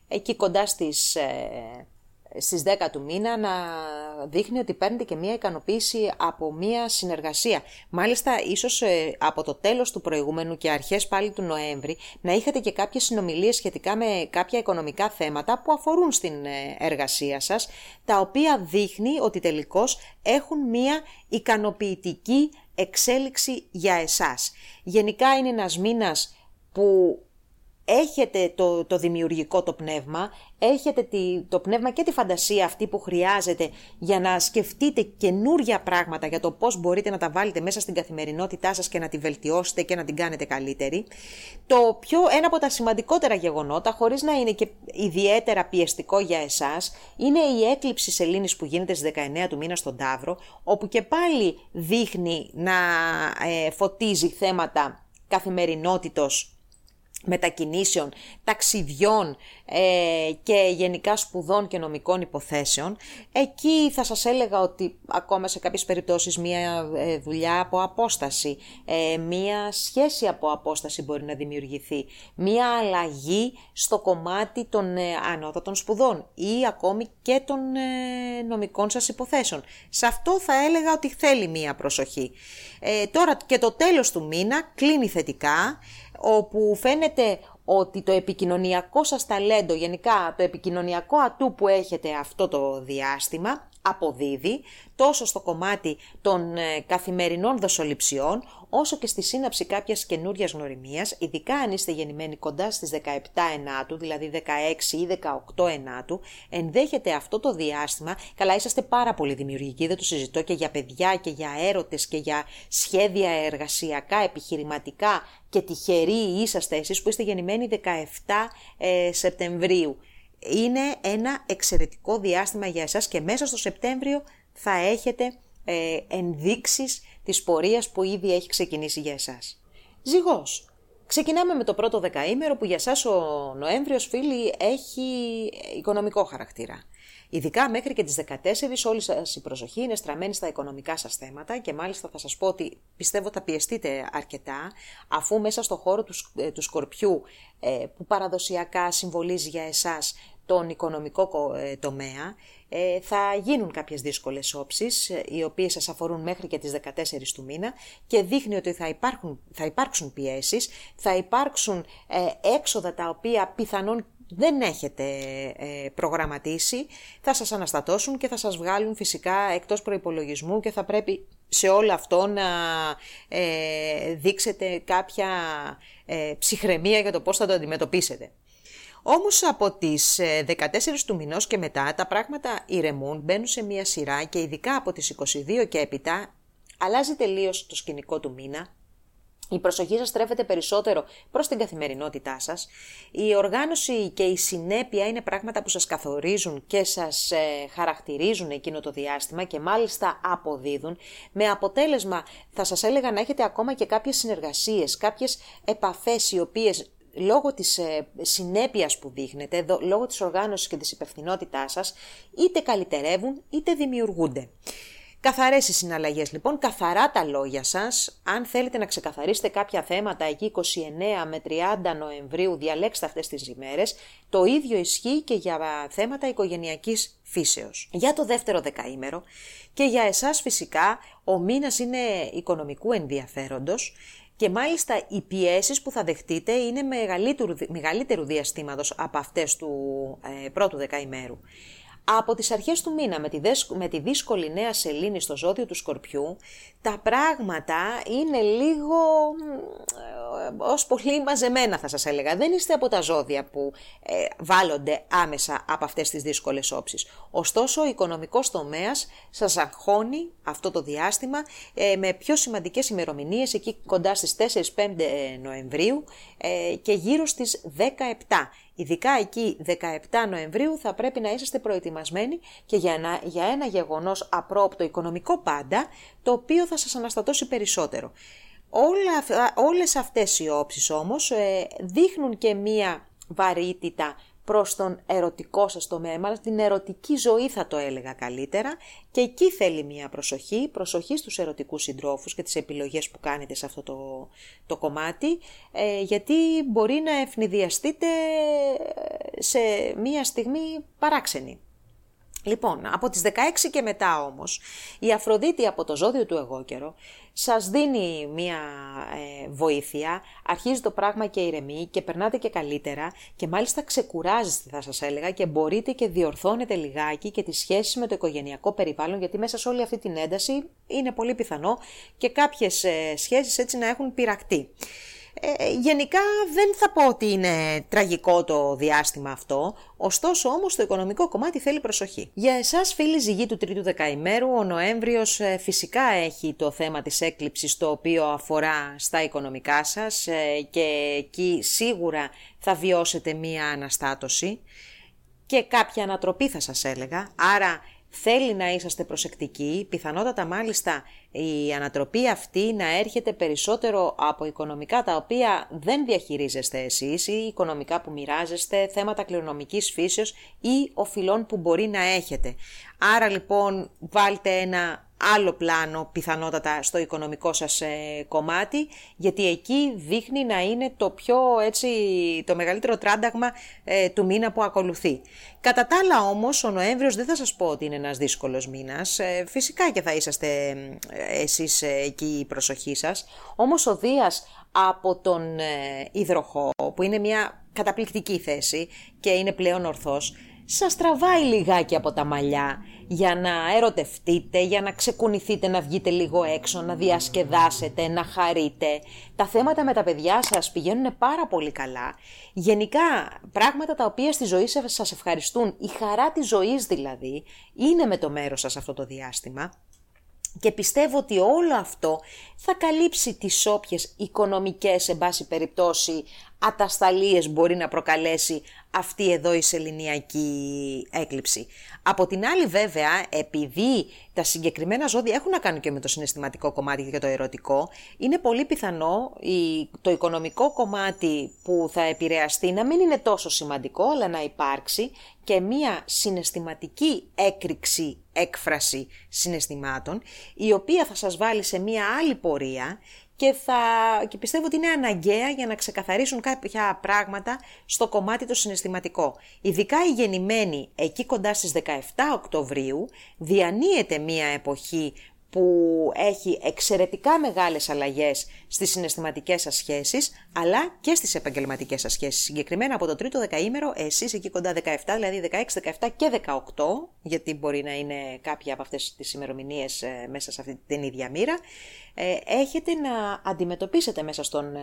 εκεί κοντά στις, ε, στις 10 του μήνα να δείχνει ότι παίρνετε και μία ικανοποίηση από μία συνεργασία. Μάλιστα, ίσως ε, από το τέλος του προηγούμενου και αρχές πάλι του Νοέμβρη να είχατε και κάποιες συνομιλίες σχετικά με κάποια οικονομικά θέματα που αφορούν στην ε, εργασία σας, τα οποία δείχνει ότι τελικώς έχουν μία ικανοποιητική εξέλιξη για εσάς. Γενικά είναι ένας μήνας που έχετε το, το δημιουργικό το πνεύμα, έχετε το πνεύμα και τη φαντασία αυτή που χρειάζεται για να σκεφτείτε καινούρια πράγματα για το πώς μπορείτε να τα βάλετε μέσα στην καθημερινότητά σας και να τη βελτιώσετε και να την κάνετε καλύτερη. Το πιο, ένα από τα σημαντικότερα γεγονότα, χωρίς να είναι και ιδιαίτερα πιεστικό για εσάς, είναι η έκλειψη σελήνης που γίνεται στις 19 του μήνα στον Ταύρο, όπου και πάλι δείχνει να ε, φωτίζει θέματα καθημερινότητος μετακινήσεων, ταξιδιών ε, και γενικά σπουδών και νομικών υποθέσεων. Εκεί θα σας έλεγα ότι ακόμα σε κάποιες περιπτώσεις μία ε, δουλειά από απόσταση, ε, μία σχέση από απόσταση μπορεί να δημιουργηθεί, μία αλλαγή στο κομμάτι των ε, ανώτατων σπουδών ή ακόμη και των νομικών σας υποθέσεων. Σε αυτό θα έλεγα ότι θέλει μία προσοχή. τώρα και το τέλος του μήνα κλείνει θετικά, όπου φαίνεται ότι το επικοινωνιακό σας ταλέντο, γενικά το επικοινωνιακό ατού που έχετε αυτό το διάστημα, αποδίδει τόσο στο κομμάτι των ε, καθημερινών δοσοληψιών, όσο και στη σύναψη κάποιας καινούριας γνωριμίας, ειδικά αν είστε γεννημένοι κοντά στις 17 ενάτου, δηλαδή 16 ή 18 ενάτου, ενδέχεται αυτό το διάστημα, καλά είσαστε πάρα πολύ δημιουργικοί, δεν το συζητώ και για παιδιά και για έρωτες και για σχέδια εργασιακά, επιχειρηματικά και τυχεροί είσαστε εσείς που είστε γεννημένοι 17 ε, Σεπτεμβρίου. Είναι ένα εξαιρετικό διάστημα για εσάς και μέσα στο Σεπτέμβριο θα έχετε ε, ενδείξεις της πορείας που ήδη έχει ξεκινήσει για εσάς. Ζυγός. Ξεκινάμε με το πρώτο δεκαήμερο που για σας ο Νοέμβριος φίλοι έχει οικονομικό χαρακτήρα. Ειδικά μέχρι και τις 14 όλη σας η προσοχή είναι στραμμένη στα οικονομικά σας θέματα και μάλιστα θα σας πω ότι πιστεύω θα πιεστείτε αρκετά αφού μέσα στο χώρο του, ε, του Σκορπιού ε, που παραδοσιακά συμβολίζει για εσάς τον οικονομικό ε, τομέα ε, θα γίνουν κάποιες δύσκολες όψεις ε, οι οποίες σας αφορούν μέχρι και τις 14 του μήνα και δείχνει ότι θα, υπάρχουν, θα υπάρξουν πιέσεις, θα υπάρξουν έξοδα τα οποία πιθανόν δεν έχετε προγραμματίσει, θα σας αναστατώσουν και θα σας βγάλουν φυσικά εκτός προϋπολογισμού και θα πρέπει σε όλο αυτό να δείξετε κάποια ψυχραιμία για το πώς θα το αντιμετωπίσετε. Όμως από τις 14 ε, του μηνός και μετά τα πράγματα ηρεμούν, μπαίνουν σε μία σειρά και ειδικά από τις 22 και έπειτα αλλάζει τελείως το σκηνικό του μήνα, η προσοχή σας στρέφεται περισσότερο προς την καθημερινότητά σας. Η οργάνωση και η συνέπεια είναι πράγματα που σας καθορίζουν και σας ε, χαρακτηρίζουν εκείνο το διάστημα και μάλιστα αποδίδουν. Με αποτέλεσμα θα σας έλεγα να έχετε ακόμα και κάποιες συνεργασίες, κάποιες επαφές οι οποίες λόγω της ε, συνέπειας που δείχνετε, λόγω της οργάνωσης και της υπευθυνότητάς σας, είτε καλυτερεύουν είτε δημιουργούνται. Καθαρές οι συναλλαγές λοιπόν, καθαρά τα λόγια σας. Αν θέλετε να ξεκαθαρίσετε κάποια θέματα εκεί 29 με 30 Νοεμβρίου, διαλέξτε αυτές τις ημέρες. Το ίδιο ισχύει και για θέματα οικογενειακής φύσεως. Για το δεύτερο δεκαήμερο και για εσάς φυσικά ο μήνας είναι οικονομικού ενδιαφέροντος και μάλιστα οι πιέσεις που θα δεχτείτε είναι μεγαλύτερου, μεγαλύτερου διαστήματος από αυτές του ε, πρώτου δεκαημέρου. Από τις αρχές του μήνα με τη, με τη δύσκολη νέα σελήνη στο ζώδιο του Σκορπιού, τα πράγματα είναι λίγο ως πολύ μαζεμένα θα σας έλεγα. Δεν είστε από τα ζώδια που ε, βάλλονται άμεσα από αυτές τις δύσκολες όψεις. Ωστόσο, ο οικονομικός τομέας σας αγχώνει αυτό το διάστημα ε, με πιο σημαντικές ημερομηνίες, εκεί κοντά στις 4-5 Νοεμβρίου ε, και γύρω στις 17. Ειδικά εκεί 17 Νοεμβρίου θα πρέπει να είσαστε προετοιμασμένοι και για ένα, για ένα γεγονός απρόπτο οικονομικό πάντα, το οποίο θα σας αναστατώσει περισσότερο. Όλα, όλες αυτές οι όψεις όμως ε, δείχνουν και μία βαρύτητα προς τον ερωτικό σας τομέα, μάλλον την ερωτική ζωή θα το έλεγα καλύτερα και εκεί θέλει μία προσοχή, προσοχή στους ερωτικούς συντρόφους και τις επιλογές που κάνετε σε αυτό το, το κομμάτι, ε, γιατί μπορεί να ευνηδιαστείτε σε μία στιγμή παράξενη. Λοιπόν, από τις 16 και μετά όμως, η Αφροδίτη από το ζώδιο του εγώ καιρο σας δίνει μία ε, βοήθεια, αρχίζει το πράγμα και ηρεμεί και περνάτε και καλύτερα και μάλιστα ξεκουράζεστε θα σας έλεγα και μπορείτε και διορθώνετε λιγάκι και τις σχέσεις με το οικογενειακό περιβάλλον γιατί μέσα σε όλη αυτή την ένταση είναι πολύ πιθανό και κάποιες ε, σχέσεις έτσι να έχουν πειρακτεί. Ε, γενικά δεν θα πω ότι είναι τραγικό το διάστημα αυτό, ωστόσο όμως το οικονομικό κομμάτι θέλει προσοχή. Για εσάς φίλοι ζυγοί του τρίτου δεκαημέρου, ο Νοέμβριος ε, φυσικά έχει το θέμα της έκλειψης το οποίο αφορά στα οικονομικά σας ε, και εκεί σίγουρα θα βιώσετε μία αναστάτωση και κάποια ανατροπή θα σας έλεγα, άρα θέλει να είσαστε προσεκτικοί, πιθανότατα μάλιστα η ανατροπή αυτή να έρχεται περισσότερο από οικονομικά τα οποία δεν διαχειρίζεστε εσείς ή οικονομικά που μοιράζεστε, θέματα κληρονομικής φύσεως ή οφειλών που μπορεί να έχετε. Άρα λοιπόν βάλτε ένα άλλο πλάνο πιθανότατα στο οικονομικό σας ε, κομμάτι, γιατί εκεί δείχνει να είναι το πιο έτσι, το μεγαλύτερο τράνταγμα ε, του μήνα που ακολουθεί. Κατά τα άλλα όμως, ο Νοέμβριος δεν θα σας πω ότι είναι ένας δύσκολος μήνας, ε, φυσικά και θα είσαστε εσείς εκεί η προσοχή σας, όμως ο Δίας από τον υδροχό, που είναι μια καταπληκτική θέση και είναι πλέον ορθός, σας τραβάει λιγάκι από τα μαλλιά για να ερωτευτείτε, για να ξεκουνηθείτε, να βγείτε λίγο έξω, να διασκεδάσετε, να χαρείτε. Τα θέματα με τα παιδιά σας πηγαίνουν πάρα πολύ καλά. Γενικά, πράγματα τα οποία στη ζωή σας ευχαριστούν, η χαρά της ζωής δηλαδή, είναι με το μέρος σας αυτό το διάστημα. Και πιστεύω ότι όλο αυτό θα καλύψει τις όποιες οικονομικές, σε πάση περιπτώσει, ατασταλίες μπορεί να προκαλέσει αυτή εδώ η σεληνιακή έκλειψη. Από την άλλη βέβαια, επειδή τα συγκεκριμένα ζώδια έχουν να κάνουν και με το συναισθηματικό κομμάτι και το ερωτικό, είναι πολύ πιθανό το οικονομικό κομμάτι που θα επηρεαστεί να μην είναι τόσο σημαντικό, αλλά να υπάρξει και μία συναισθηματική έκρηξη, έκφραση συναισθημάτων, η οποία θα σας βάλει σε μία άλλη πορεία και, θα, και πιστεύω ότι είναι αναγκαία για να ξεκαθαρίσουν κάποια πράγματα στο κομμάτι το συναισθηματικό. Ειδικά η γεννημένη εκεί κοντά στις 17 Οκτωβρίου διανύεται μία εποχή που έχει εξαιρετικά μεγάλες αλλαγές στις συναισθηματικές σας σχέσεις, αλλά και στις επαγγελματικές σας σχέσεις. Συγκεκριμένα από το τρίτο δεκαήμερο, εσείς εκεί κοντά 17, δηλαδή 16, 17 και 18, γιατί μπορεί να είναι κάποια από αυτές τις ημερομηνίες ε, μέσα σε αυτή την ίδια μοίρα, ε, έχετε να αντιμετωπίσετε μέσα στον ε,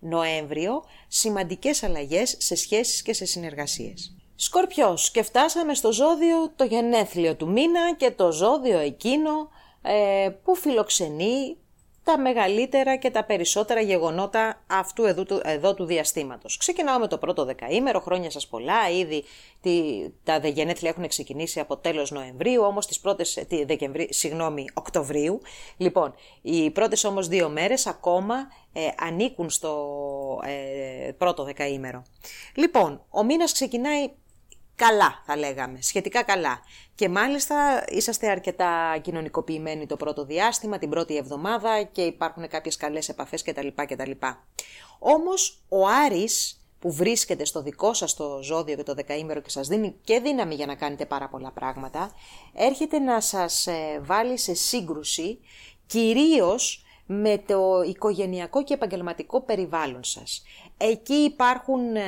Νοέμβριο σημαντικές αλλαγές σε σχέσεις και σε συνεργασίες. Σκορπιός και φτάσαμε στο ζώδιο το γενέθλιο του μήνα και το ζώδιο εκείνο ε, που φιλοξενεί τα μεγαλύτερα και τα περισσότερα γεγονότα αυτού εδώ, εδώ του διαστήματος. Ξεκινάω με το πρώτο δεκαήμερο, χρόνια σας πολλά, ήδη τι, τα γενέθλια έχουν ξεκινήσει από τέλος Νοεμβρίου, όμως τις πρώτες, ε, τι, Δεκεμβρίου, συγγνώμη, Οκτωβρίου. Λοιπόν, οι πρώτες όμως δύο μέρες ακόμα ε, ανήκουν στο ε, πρώτο δεκαήμερο. Λοιπόν, ο μήνας ξεκινάει καλά θα λέγαμε, σχετικά καλά. Και μάλιστα είσαστε αρκετά κοινωνικοποιημένοι το πρώτο διάστημα, την πρώτη εβδομάδα και υπάρχουν κάποιες καλές επαφές κτλ. κτλ. Όμως ο Άρης που βρίσκεται στο δικό σας το ζώδιο και το δεκαήμερο και σας δίνει και δύναμη για να κάνετε πάρα πολλά πράγματα, έρχεται να σας ε, βάλει σε σύγκρουση κυρίως με το οικογενειακό και επαγγελματικό περιβάλλον σας. Εκεί υπάρχουν ε,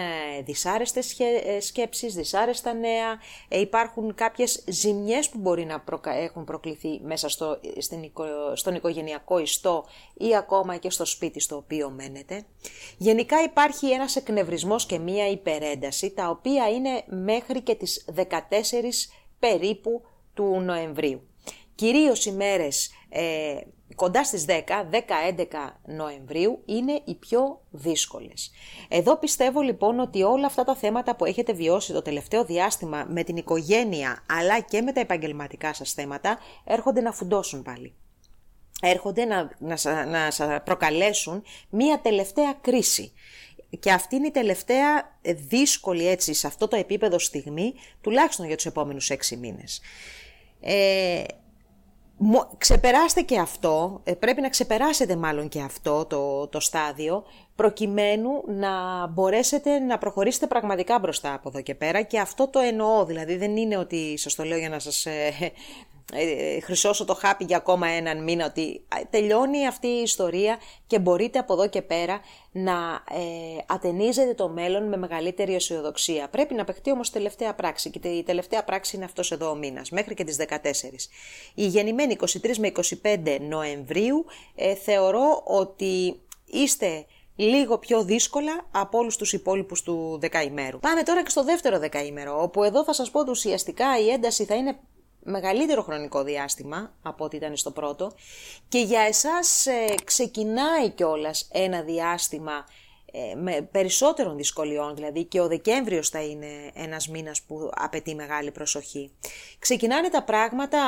δυσάρεστες ε, σκέψεις, δυσάρεστα νέα, ε, υπάρχουν κάποιες ζημιές που μπορεί να έχουν προκληθεί μέσα στο, στον οικογενειακό ιστό ή ακόμα και στο σπίτι στο οποίο μένετε. Γενικά υπάρχει ένας εκνευρισμός και μία υπερένταση, τα οποία είναι μέχρι και τις 14 περίπου του Νοεμβρίου. Κυρίως οι μέρες ε, κοντά στις 10, 10-11 Νοεμβρίου είναι οι πιο δύσκολες. Εδώ πιστεύω λοιπόν ότι όλα αυτά τα θέματα που έχετε βιώσει το τελευταίο διάστημα με την οικογένεια αλλά και με τα επαγγελματικά σας θέματα έρχονται να φουντώσουν πάλι. Έρχονται να, να, να σας προκαλέσουν μία τελευταία κρίση. Και αυτή είναι η τελευταία δύσκολη έτσι σε αυτό το επίπεδο στιγμή, τουλάχιστον για τους επόμενους έξι μήνες. Ε, Ξεπεράστε και αυτό, ε, πρέπει να ξεπεράσετε μάλλον και αυτό το, το στάδιο, προκειμένου να μπορέσετε να προχωρήσετε πραγματικά μπροστά από εδώ και πέρα. Και αυτό το εννοώ, δηλαδή δεν είναι ότι σας το λέω για να σας ε, ε, χρυσώσω το χάπι για ακόμα έναν μήνα ότι τελειώνει αυτή η ιστορία και μπορείτε από εδώ και πέρα να ε, ατενίζετε το μέλλον με μεγαλύτερη αισιοδοξία. Πρέπει να παιχτεί όμως τελευταία πράξη και η τελευταία πράξη είναι αυτός εδώ ο μήνας, μέχρι και τις 14. Η γεννημένη 23 με 25 Νοεμβρίου ε, θεωρώ ότι είστε λίγο πιο δύσκολα από όλους τους υπόλοιπους του δεκαημέρου. Πάμε τώρα και στο δεύτερο δεκαήμερο, όπου εδώ θα σας πω ότι ουσιαστικά η ένταση θα είναι μεγαλύτερο χρονικό διάστημα από ό,τι ήταν στο πρώτο και για εσάς ε, ξεκινάει κιόλας ένα διάστημα ε, με περισσότερων δυσκολιών, δηλαδή και ο Δεκέμβριος θα είναι ένας μήνας που απαιτεί μεγάλη προσοχή. Ξεκινάνε τα πράγματα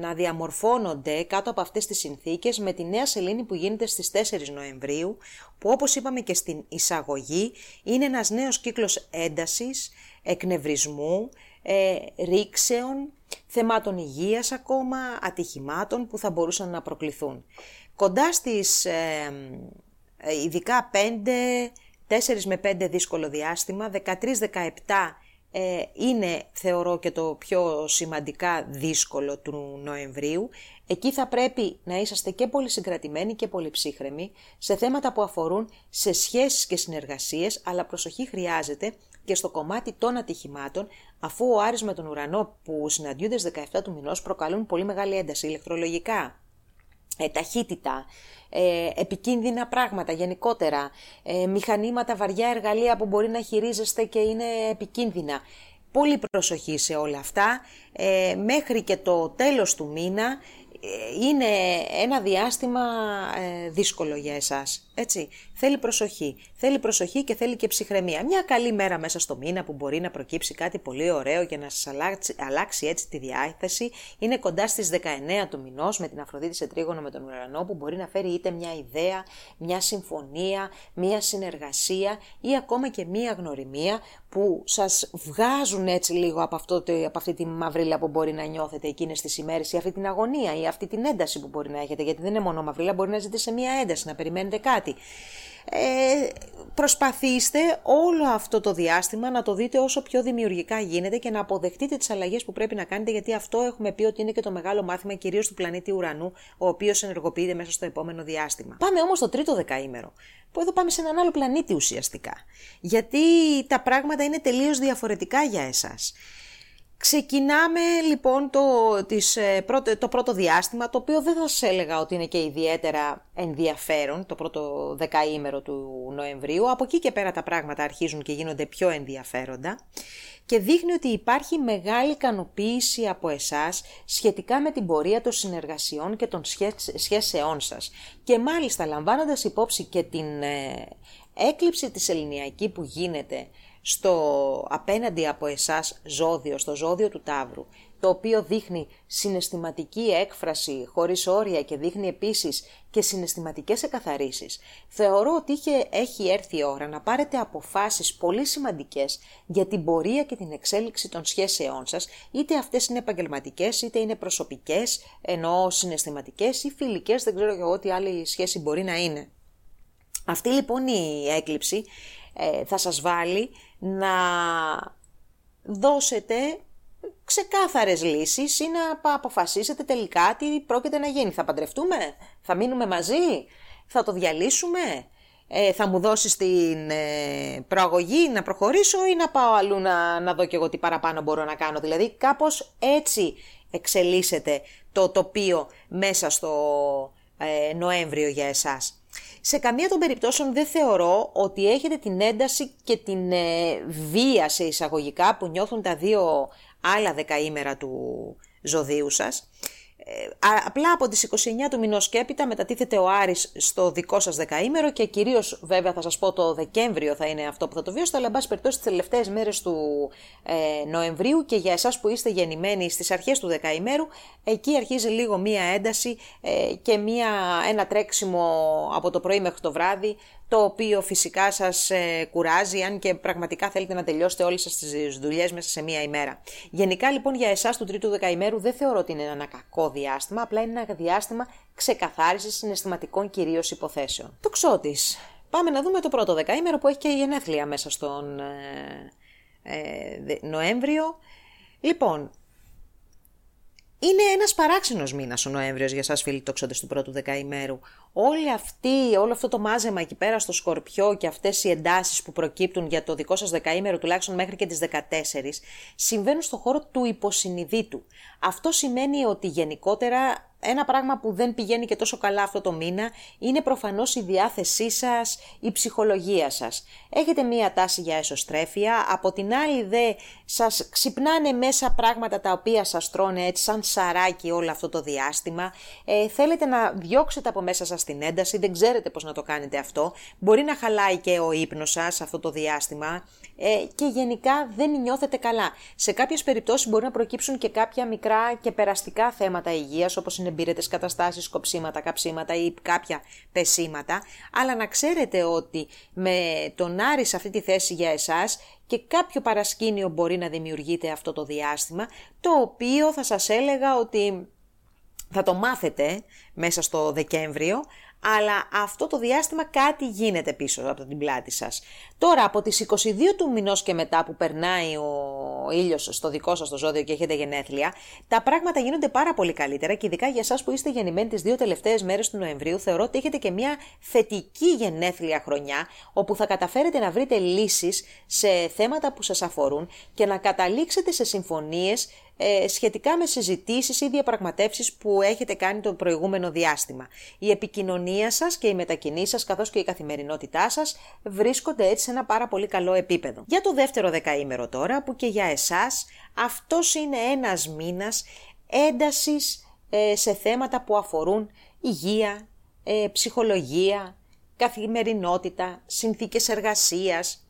να διαμορφώνονται κάτω από αυτές τις συνθήκες με τη νέα σελήνη που γίνεται στις 4 Νοεμβρίου, που όπως είπαμε και στην εισαγωγή είναι ένας νέος κύκλος έντασης, εκνευρισμού, ε, ρήξεων, θεμάτων υγείας ακόμα, ατυχημάτων που θα μπορούσαν να προκληθούν. Κοντά στις ε, ε ειδικά 5, 4 με 5 δύσκολο διάστημα, 13-17 ε, είναι θεωρώ και το πιο σημαντικά δύσκολο του Νοεμβρίου. Εκεί θα πρέπει να είσαστε και πολύ συγκρατημένοι και πολύ ψύχρεμοι σε θέματα που αφορούν σε σχέσεις και συνεργασίες, αλλά προσοχή χρειάζεται και στο κομμάτι των ατυχημάτων, αφού ο Άρης με τον ουρανό που συναντιούνται στις 17 του μηνός προκαλούν πολύ μεγάλη ένταση ηλεκτρολογικά, ε, ταχύτητα, ε, επικίνδυνα πράγματα γενικότερα, ε, μηχανήματα, βαριά εργαλεία που μπορεί να χειρίζεστε και είναι επικίνδυνα. Πολύ προσοχή σε όλα αυτά. Ε, μέχρι και το τέλος του μήνα είναι ένα διάστημα ε, δύσκολο για εσάς, έτσι. Θέλει προσοχή. Θέλει προσοχή και θέλει και ψυχραιμία. Μια καλή μέρα μέσα στο μήνα που μπορεί να προκύψει κάτι πολύ ωραίο και να σας αλλάξει, αλλάξει έτσι τη διάθεση είναι κοντά στις 19 του μηνός με την Αφροδίτη σε τρίγωνο με τον ουρανό που μπορεί να φέρει είτε μια ιδέα, μια συμφωνία, μια συνεργασία ή ακόμα και μια γνωριμία που σας βγάζουν έτσι λίγο από, αυτό, από αυτή τη μαυρίλα που μπορεί να νιώθετε εκείνες τις ημέρες ή αυτή την αγωνία ή αυτή την ένταση που μπορεί να έχετε γιατί δεν είναι μόνο μαυρίλα, μπορεί να ζείτε σε μια ένταση, να περιμένετε κάτι ε, προσπαθήστε όλο αυτό το διάστημα να το δείτε όσο πιο δημιουργικά γίνεται και να αποδεχτείτε τις αλλαγές που πρέπει να κάνετε γιατί αυτό έχουμε πει ότι είναι και το μεγάλο μάθημα κυρίως του πλανήτη ουρανού ο οποίος ενεργοποιείται μέσα στο επόμενο διάστημα. Πάμε όμως στο τρίτο δεκαήμερο που εδώ πάμε σε έναν άλλο πλανήτη ουσιαστικά γιατί τα πράγματα είναι τελείως διαφορετικά για εσάς. Ξεκινάμε λοιπόν το, τις, ε, το πρώτο διάστημα, το οποίο δεν θα σας έλεγα ότι είναι και ιδιαίτερα ενδιαφέρον, το πρώτο δεκαήμερο του Νοεμβρίου. Από εκεί και πέρα τα πράγματα αρχίζουν και γίνονται πιο ενδιαφέροντα και δείχνει ότι υπάρχει μεγάλη ικανοποίηση από εσάς σχετικά με την πορεία των συνεργασιών και των σχέσεών σας. Και μάλιστα λαμβάνοντας υπόψη και την ε, έκλειψη της ελληνιακή που γίνεται στο απέναντι από εσάς ζώδιο, στο ζώδιο του Ταύρου, το οποίο δείχνει συναισθηματική έκφραση χωρίς όρια και δείχνει επίσης και συναισθηματικές εκαθαρίσεις, θεωρώ ότι είχε, έχει έρθει η ώρα να πάρετε αποφάσεις πολύ σημαντικές για την πορεία και την εξέλιξη των σχέσεών σας, είτε αυτές είναι επαγγελματικές, είτε είναι προσωπικές, ενώ συναισθηματικές ή φιλικές, δεν ξέρω εγώ τι άλλη σχέση μπορεί να είναι. Αυτή λοιπόν η έκλειψη ε, θα σας βάλει να δώσετε ξεκάθαρες λύσεις ή να αποφασίσετε τελικά τι πρόκειται να γίνει. Θα παντρευτούμε, θα μείνουμε μαζί, θα το διαλύσουμε, ε, θα μου δώσεις την ε, προαγωγή να προχωρήσω ή να πάω αλλού να, να δω και εγώ τι παραπάνω μπορώ να κάνω; Δηλαδή κάπως έτσι εξελίσσεται το τοπίο μέσα στο ε, Νοέμβριο για εσάς. Σε καμία των περιπτώσεων δεν θεωρώ ότι έχετε την ένταση και την ε, βία σε εισαγωγικά που νιώθουν τα δύο άλλα δεκαήμερα του ζωδίου σας. Ε, απλά από τις 29 του μηνός και έπειτα μετατίθεται ο Άρης στο δικό σας δεκαήμερο και κυρίως βέβαια θα σας πω το Δεκέμβριο θα είναι αυτό που θα το βιώσετε, αλλά εν πάση περιπτώσει τις τελευταίες μέρες του ε, Νοεμβρίου και για εσάς που είστε γεννημένοι στις αρχές του δεκαήμερου, εκεί αρχίζει λίγο μία ένταση ε, και μία, ένα τρέξιμο από το πρωί μέχρι το βράδυ το οποίο φυσικά σας ε, κουράζει αν και πραγματικά θέλετε να τελειώσετε όλες σας τις δουλειές μέσα σε μία ημέρα. Γενικά λοιπόν για εσάς του τρίτου δεκαημέρου δεν θεωρώ ότι είναι ένα κακό διάστημα, απλά είναι ένα διάστημα ξεκαθάρισης συναισθηματικών κυρίως υποθέσεων. Το ξώτης. Πάμε να δούμε το πρώτο δεκαήμερο που έχει και η γενέθλια μέσα στον ε, ε, Νοέμβριο. Λοιπόν, είναι ένας παράξενος μήνας ο Νοέμβριος για σας φίλοι τοξότες του πρώτου δεκαημέρου. Όλη αυτή, όλο αυτό το μάζεμα εκεί πέρα στο Σκορπιό και αυτές οι εντάσεις που προκύπτουν για το δικό σας δεκαήμερο τουλάχιστον μέχρι και τις 14 συμβαίνουν στο χώρο του υποσυνειδήτου. Αυτό σημαίνει ότι γενικότερα ένα πράγμα που δεν πηγαίνει και τόσο καλά αυτό το μήνα είναι προφανώς η διάθεσή σας, η ψυχολογία σας. Έχετε μία τάση για εσωστρέφεια, από την άλλη δε σας ξυπνάνε μέσα πράγματα τα οποία σας τρώνε έτσι σαν σαράκι όλο αυτό το διάστημα. Ε, θέλετε να διώξετε από μέσα σας την ένταση, δεν ξέρετε πώς να το κάνετε αυτό. Μπορεί να χαλάει και ο ύπνος σας αυτό το διάστημα ε, και γενικά δεν νιώθετε καλά. Σε κάποιες περιπτώσεις μπορεί να προκύψουν και κάποια μικρά και περαστικά θέματα υγείας όπως είναι μπύρετες καταστάσεις, κοψίματα, καψίματα ή κάποια πεσίματα αλλά να ξέρετε ότι με τον Άρη σε αυτή τη θέση για εσάς και κάποιο παρασκήνιο μπορεί να δημιουργείται αυτό το διάστημα το οποίο θα σας έλεγα ότι θα το μάθετε μέσα στο Δεκέμβριο αλλά αυτό το διάστημα κάτι γίνεται πίσω από την πλάτη σας. Τώρα από τις 22 του μηνός και μετά που περνάει ο ήλιος στο δικό σας το ζώδιο και έχετε γενέθλια, τα πράγματα γίνονται πάρα πολύ καλύτερα και ειδικά για εσάς που είστε γεννημένοι τις δύο τελευταίες μέρες του Νοεμβρίου θεωρώ ότι έχετε και μια θετική γενέθλια χρονιά όπου θα καταφέρετε να βρείτε λύσεις σε θέματα που σας αφορούν και να καταλήξετε σε συμφωνίες ε, σχετικά με συζητήσεις ή διαπραγματεύσεις που έχετε κάνει το προηγούμενο διάστημα. Η επικοινωνία σας και οι μετακινήσεις σας καθώς και η καθημερινότητά σας βρίσκονται έτσι σε ένα πάρα πολύ καλό επίπεδο. Για το δεύτερο δεκαήμερο τώρα που και για εσάς αυτός είναι ένας μήνας έντασης ε, σε θέματα που αφορούν υγεία, ε, ψυχολογία, καθημερινότητα, συνθήκες εργασίας,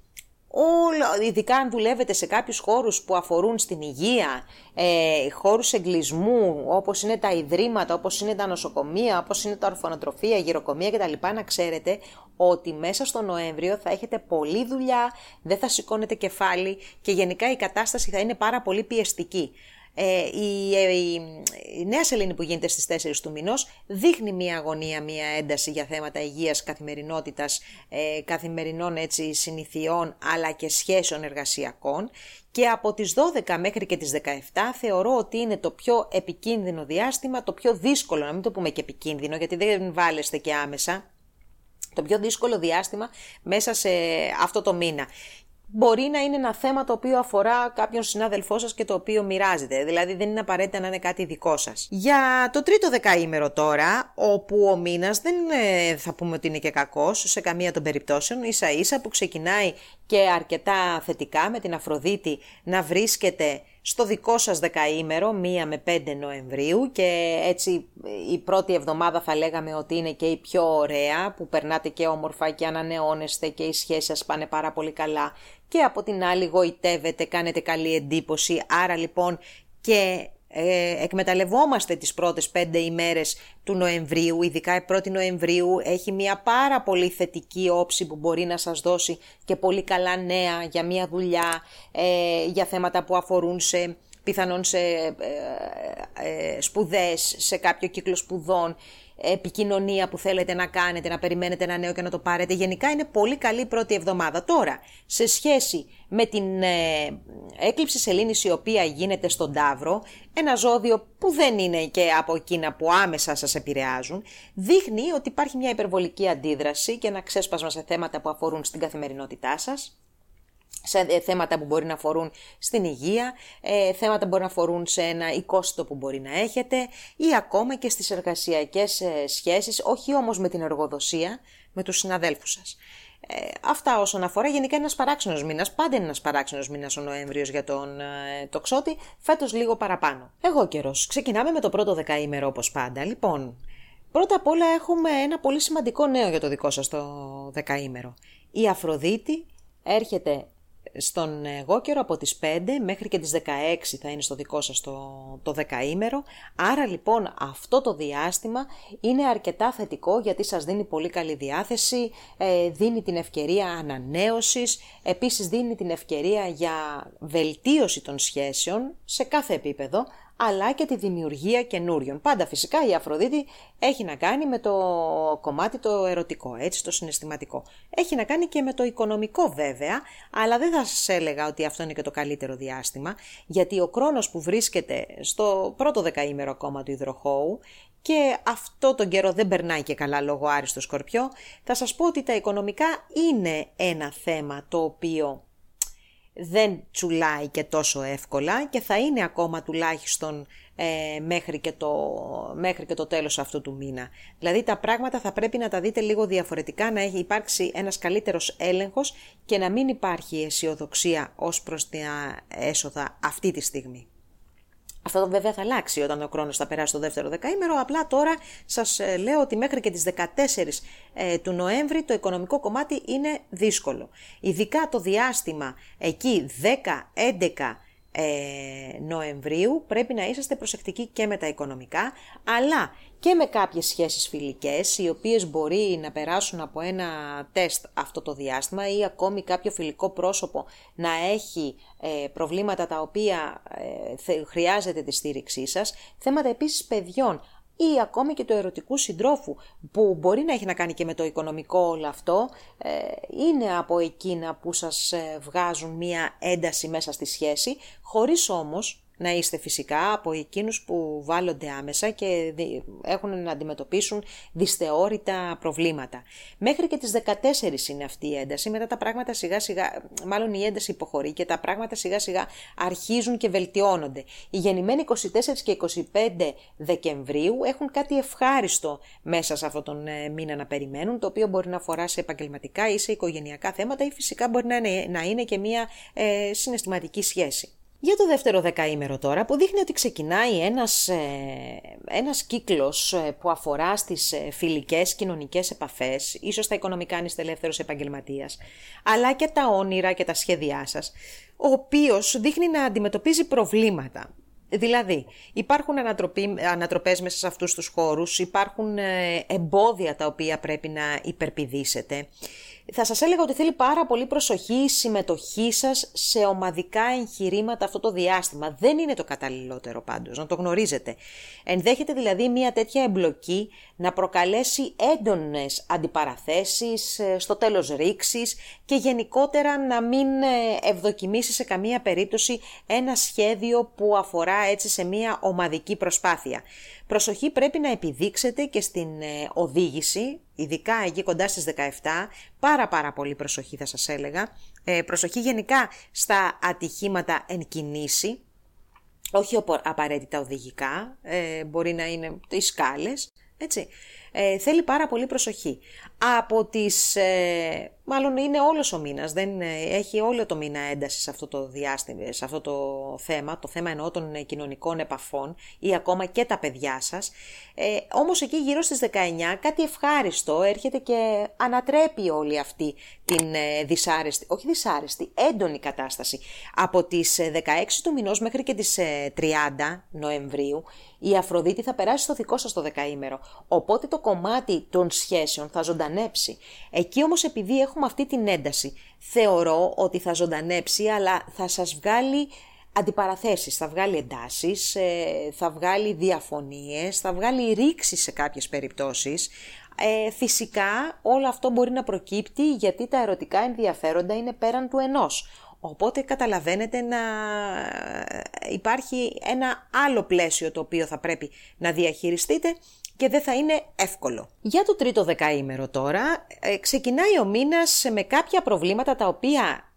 όλα, ειδικά αν δουλεύετε σε κάποιους χώρους που αφορούν στην υγεία, ε, χώρους εγκλισμού, όπως είναι τα ιδρύματα, όπως είναι τα νοσοκομεία, όπως είναι τα ορφανοτροφία, γυροκομεία κτλ. Να ξέρετε ότι μέσα στο Νοέμβριο θα έχετε πολλή δουλειά, δεν θα σηκώνετε κεφάλι και γενικά η κατάσταση θα είναι πάρα πολύ πιεστική. Ε, η, ε, η, η, νέα σελήνη που γίνεται στις 4 του μηνός δείχνει μία αγωνία, μία ένταση για θέματα υγείας, καθημερινότητας, ε, καθημερινών έτσι, συνηθιών αλλά και σχέσεων εργασιακών. Και από τις 12 μέχρι και τις 17 θεωρώ ότι είναι το πιο επικίνδυνο διάστημα, το πιο δύσκολο, να μην το πούμε και επικίνδυνο γιατί δεν βάλεστε και άμεσα, το πιο δύσκολο διάστημα μέσα σε αυτό το μήνα μπορεί να είναι ένα θέμα το οποίο αφορά κάποιον συνάδελφό σας και το οποίο μοιράζεται. Δηλαδή δεν είναι απαραίτητα να είναι κάτι δικό σας. Για το τρίτο δεκαήμερο τώρα, όπου ο μήνας δεν θα πούμε ότι είναι και κακός σε καμία των περιπτώσεων, ίσα ίσα που ξεκινάει και αρκετά θετικά με την Αφροδίτη να βρίσκεται στο δικό σας δεκαήμερο, 1 με 5 Νοεμβρίου και έτσι η πρώτη εβδομάδα θα λέγαμε ότι είναι και η πιο ωραία που περνάτε και όμορφα και ανανεώνεστε και οι σχέσεις σας πάνε πάρα πολύ καλά και από την άλλη γοητεύετε, κάνετε καλή εντύπωση, άρα λοιπόν και ε, εκμεταλλευόμαστε τις πρώτες πέντε ημέρες του Νοεμβρίου, ειδικά η 1η Νοεμβρίου έχει μια πάρα πολύ θετική όψη που μπορεί να σας δώσει και πολύ καλά νέα για μια δουλειά, ε, για θέματα που αφορούν σε πιθανόν σε ε, ε, σπουδές, σε κάποιο κύκλο σπουδών, επικοινωνία που θέλετε να κάνετε, να περιμένετε ένα νέο και να το πάρετε. Γενικά είναι πολύ καλή η πρώτη εβδομάδα. Τώρα, σε σχέση με την ε, έκλειψη σελήνης η οποία γίνεται στον Ταύρο, ένα ζώδιο που δεν είναι και από εκείνα που άμεσα σας επηρεάζουν, δείχνει ότι υπάρχει μια υπερβολική αντίδραση και ένα ξέσπασμα σε θέματα που αφορούν στην καθημερινότητά σας, σε ε, θέματα που μπορεί να αφορούν στην υγεία, ε, θέματα που μπορεί να αφορούν σε ένα οικόστο που μπορεί να έχετε ή ακόμα και στις εργασιακές ε, σχέσεις, όχι όμως με την εργοδοσία, με τους συναδέλφους σας. Ε, αυτά όσον αφορά γενικά είναι ένας παράξενος μήνας, πάντα είναι ένας παράξενος μήνας ο Νοέμβριος για τον ε, τοξότη, φέτος λίγο παραπάνω. Εγώ καιρός, ξεκινάμε με το πρώτο δεκαήμερο όπως πάντα. Λοιπόν, πρώτα απ' όλα έχουμε ένα πολύ σημαντικό νέο για το δικό σας το δεκαήμερο. Η Αφροδίτη έρχεται στον εγώ καιρό από τις 5 μέχρι και τις 16 θα είναι στο δικό σας το, το δεκαήμερο. Άρα λοιπόν αυτό το διάστημα είναι αρκετά θετικό γιατί σας δίνει πολύ καλή διάθεση, ε, δίνει την ευκαιρία ανανέωσης, επίσης δίνει την ευκαιρία για βελτίωση των σχέσεων σε κάθε επίπεδο, αλλά και τη δημιουργία καινούριων. Πάντα φυσικά η Αφροδίτη έχει να κάνει με το κομμάτι το ερωτικό, έτσι το συναισθηματικό. Έχει να κάνει και με το οικονομικό βέβαια, αλλά δεν θα σας έλεγα ότι αυτό είναι και το καλύτερο διάστημα, γιατί ο χρόνος που βρίσκεται στο πρώτο δεκαήμερο ακόμα του υδροχώου και αυτό τον καιρό δεν περνάει και καλά λόγω άριστο σκορπιό, θα σας πω ότι τα οικονομικά είναι ένα θέμα το οποίο δεν τσουλάει και τόσο εύκολα και θα είναι ακόμα τουλάχιστον ε, μέχρι, και το, μέχρι και το τέλος αυτού του μήνα. Δηλαδή τα πράγματα θα πρέπει να τα δείτε λίγο διαφορετικά, να έχει υπάρξει ένας καλύτερος έλεγχος και να μην υπάρχει αισιοδοξία ως προς τα έσοδα αυτή τη στιγμή. Αυτό βέβαια θα αλλάξει όταν ο χρόνος θα περάσει το δεύτερο δεκαήμερο, απλά τώρα σας ε, λέω ότι μέχρι και τις 14 ε, του Νοέμβρη το οικονομικό κομμάτι είναι δύσκολο. Ειδικά το διάστημα εκεί 10-11 ε, Νοεμβρίου πρέπει να είσαστε προσεκτικοί και με τα οικονομικά, αλλά και με κάποιες σχέσεις φιλικές, οι οποίες μπορεί να περάσουν από ένα τεστ αυτό το διάστημα ή ακόμη κάποιο φιλικό πρόσωπο να έχει ε, προβλήματα τα οποία ε, χρειάζεται τη στήριξή σας. Θέματα επίσης παιδιών, ή ακόμη και του ερωτικού συντρόφου που μπορεί να έχει να κάνει και με το οικονομικό όλο αυτό ε, είναι από εκείνα που σας ε, βγάζουν μία ένταση μέσα στη σχέση χωρίς όμως να είστε φυσικά από εκείνους που βάλλονται άμεσα και έχουν να αντιμετωπίσουν δυσθεώρητα προβλήματα. Μέχρι και τις 14 είναι αυτή η ένταση, μετά τα πράγματα σιγά σιγά, μάλλον η ένταση υποχωρεί και τα πράγματα σιγά σιγά αρχίζουν και βελτιώνονται. Οι γεννημένοι 24 και 25 Δεκεμβρίου έχουν κάτι ευχάριστο μέσα σε αυτόν τον ε, μήνα να περιμένουν, το οποίο μπορεί να αφορά σε επαγγελματικά ή σε οικογενειακά θέματα ή φυσικά μπορεί να είναι, και μια ε, συναισθηματική σχέση. Για το δεύτερο δεκαήμερο τώρα που δείχνει ότι ξεκινάει ένας, ε, ένας κύκλος ε, που αφορά στις ε, φιλικές κοινωνικές επαφές, ίσως τα οικονομικά αν είστε ελεύθερος επαγγελματίας, αλλά και τα όνειρα και τα σχέδιά σας, ο οποίος δείχνει να αντιμετωπίζει προβλήματα. Δηλαδή, υπάρχουν ανατροπές μέσα σε αυτούς τους χώρους, υπάρχουν εμπόδια τα οποία πρέπει να υπερπηδήσετε θα σας έλεγα ότι θέλει πάρα πολύ προσοχή η συμμετοχή σας σε ομαδικά εγχειρήματα αυτό το διάστημα. Δεν είναι το καταλληλότερο πάντως, να το γνωρίζετε. Ενδέχεται δηλαδή μια τέτοια εμπλοκή να προκαλέσει έντονες αντιπαραθέσεις, ε, στο τέλος ρήξης και γενικότερα να μην ε, ευδοκιμήσει σε καμία περίπτωση ένα σχέδιο που αφορά έτσι σε μια ομαδική προσπάθεια. Προσοχή πρέπει να επιδείξετε και στην ε, οδήγηση, ειδικά εκεί κοντά στις 17, πάρα πάρα πολύ προσοχή θα σας έλεγα. Ε, προσοχή γενικά στα ατυχήματα εν κινήσει, όχι απαραίτητα οδηγικά, ε, μπορεί να είναι οι σκάλες, έτσι. Ε, θέλει πάρα πολύ προσοχή. Από τις ε, Μάλλον είναι όλος ο μήνας, δεν ε, έχει όλο το μήνα ένταση σε αυτό το διάστημα, σε αυτό το θέμα, το θέμα εννοώ των ε, κοινωνικών επαφών ή ακόμα και τα παιδιά σας. Ε, όμως εκεί γύρω στις 19 κάτι ευχάριστο έρχεται και ανατρέπει όλη αυτή την ε, δυσάρεστη, όχι δυσάρεστη, έντονη κατάσταση. Από τις 16 του μηνός μέχρι και τις 30 Νοεμβρίου η Αφροδίτη θα περάσει στο δικό σας το δεκαήμερο, οπότε το κομμάτι των σχέσεων θα ζωντανέψει. Εκεί όμως επειδή έχουμε αυτή την ένταση. Θεωρώ ότι θα ζωντανέψει, αλλά θα σας βγάλει αντιπαραθέσεις, θα βγάλει εντάσεις, ε, θα βγάλει διαφωνίες, θα βγάλει ρήξη σε κάποιες περιπτώσεις. Ε, φυσικά όλο αυτό μπορεί να προκύπτει γιατί τα ερωτικά ενδιαφέροντα είναι πέραν του ενός. Οπότε καταλαβαίνετε να υπάρχει ένα άλλο πλαίσιο το οποίο θα πρέπει να διαχειριστείτε και δεν θα είναι εύκολο. Για το τρίτο δεκαήμερο τώρα, ε, ξεκινάει ο μήνας με κάποια προβλήματα τα οποία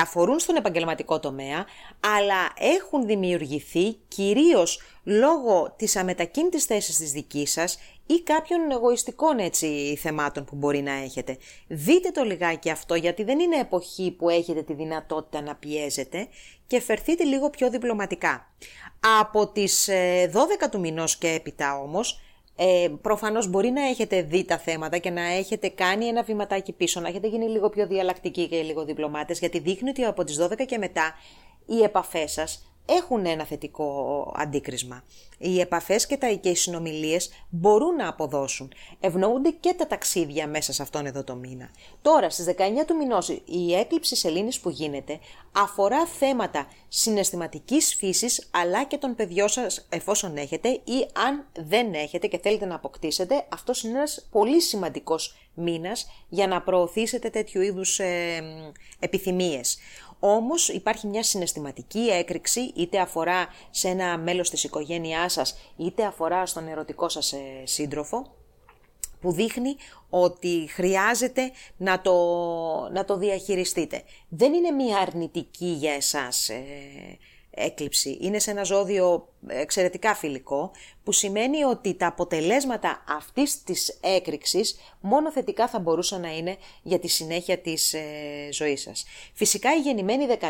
αφορούν στον επαγγελματικό τομέα, αλλά έχουν δημιουργηθεί κυρίως λόγω της αμετακίνητης θέσης της δικής σας ή κάποιων εγωιστικών έτσι θεμάτων που μπορεί να έχετε. Δείτε το λιγάκι αυτό γιατί δεν είναι εποχή που έχετε τη δυνατότητα να πιέζετε και φερθείτε λίγο πιο διπλωματικά. Από τις 12 ε, του μηνός και έπειτα όμως ε, προφανώς μπορεί να έχετε δει τα θέματα και να έχετε κάνει ένα βηματάκι πίσω, να έχετε γίνει λίγο πιο διαλλακτικοί και λίγο διπλωμάτες, γιατί δείχνει ότι από τις 12 και μετά οι επαφές σας έχουν ένα θετικό αντίκρισμα. Οι επαφές και, τα, και οι συνομιλίες μπορούν να αποδώσουν. Ευνοούνται και τα ταξίδια μέσα σε αυτόν εδώ το μήνα. Τώρα, στις 19 του μηνός, η έκλειψη σελήνης που γίνεται αφορά θέματα συναισθηματικής φύσης, αλλά και των παιδιών σας εφόσον έχετε ή αν δεν έχετε και θέλετε να αποκτήσετε. Αυτός είναι ένας πολύ σημαντικός μήνας για να προωθήσετε τέτοιου είδους ε, επιθυμίες. Όμως υπάρχει μια συναισθηματική έκρηξη, είτε αφορά σε ένα μέλος της οικογένειάς σας, είτε αφορά στον ερωτικό σας ε, σύντροφο, που δείχνει ότι χρειάζεται να το, να το διαχειριστείτε. Δεν είναι μια αρνητική για εσάς ε, έκλειψη. Είναι σε ένα ζώδιο εξαιρετικά φιλικό, που σημαίνει ότι τα αποτελέσματα αυτής της έκρηξης μόνο θετικά θα μπορούσαν να είναι για τη συνέχεια της ε, ζωής σας. Φυσικά οι γεννημένοι 14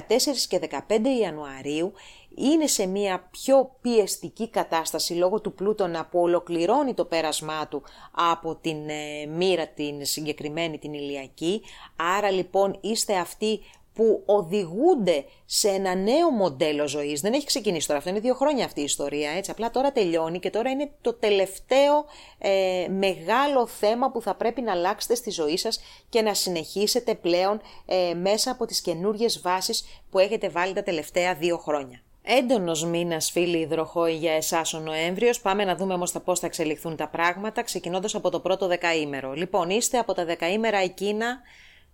και 15 Ιανουαρίου είναι σε μια πιο πιεστική κατάσταση λόγω του Πλούτονα που ολοκληρώνει το πέρασμά του από την ε, μοίρα την συγκεκριμένη την ηλιακή. Άρα λοιπόν είστε αυτοί που οδηγούνται σε ένα νέο μοντέλο ζωής. Δεν έχει ξεκινήσει τώρα αυτό, είναι δύο χρόνια αυτή η ιστορία, έτσι. Απλά τώρα τελειώνει και τώρα είναι το τελευταίο ε, μεγάλο θέμα που θα πρέπει να αλλάξετε στη ζωή σας και να συνεχίσετε πλέον ε, μέσα από τις καινούριε βάσεις που έχετε βάλει τα τελευταία δύο χρόνια. Έντονος μήνας, φίλοι υδροχόοι, για εσάς ο Νοέμβριος. Πάμε να δούμε όμως πώς θα εξελιχθούν τα πράγματα, ξεκινώντας από το πρώτο δεκαήμερο. Λοιπόν, είστε από τα δεκαήμερα εκείνα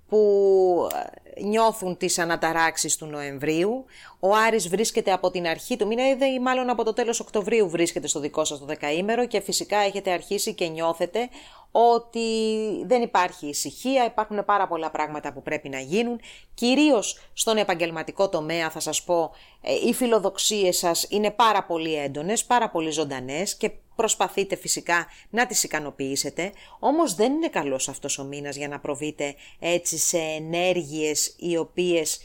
που ε, νιώθουν τις αναταράξεις του Νοεμβρίου. Ο Άρης βρίσκεται από την αρχή του μήνα ή μάλλον από το τέλος Οκτωβρίου βρίσκεται στο δικό σας το δεκαήμερο και φυσικά έχετε αρχίσει και νιώθετε ότι δεν υπάρχει ησυχία, υπάρχουν πάρα πολλά πράγματα που πρέπει να γίνουν. Κυρίως στον επαγγελματικό τομέα θα σας πω, ε, οι φιλοδοξίες σας είναι πάρα πολύ έντονες, πάρα πολύ ζωντανές και προσπαθείτε φυσικά να τις ικανοποιήσετε, όμως δεν είναι καλός αυτός ο μήνας για να προβείτε έτσι σε ενέργειες οι οποίες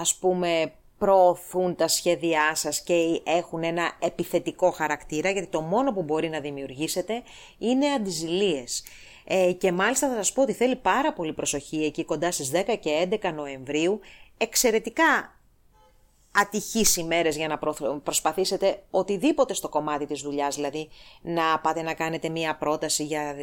ας πούμε προωθούν τα σχέδιά σας και έχουν ένα επιθετικό χαρακτήρα, γιατί το μόνο που μπορεί να δημιουργήσετε είναι αντιζηλίες. Ε, και μάλιστα θα σας πω ότι θέλει πάρα πολύ προσοχή εκεί κοντά στις 10 και 11 Νοεμβρίου, εξαιρετικά ατυχείς ημέρες για να προσπαθήσετε οτιδήποτε στο κομμάτι της δουλειάς, δηλαδή να πάτε να κάνετε μία πρόταση για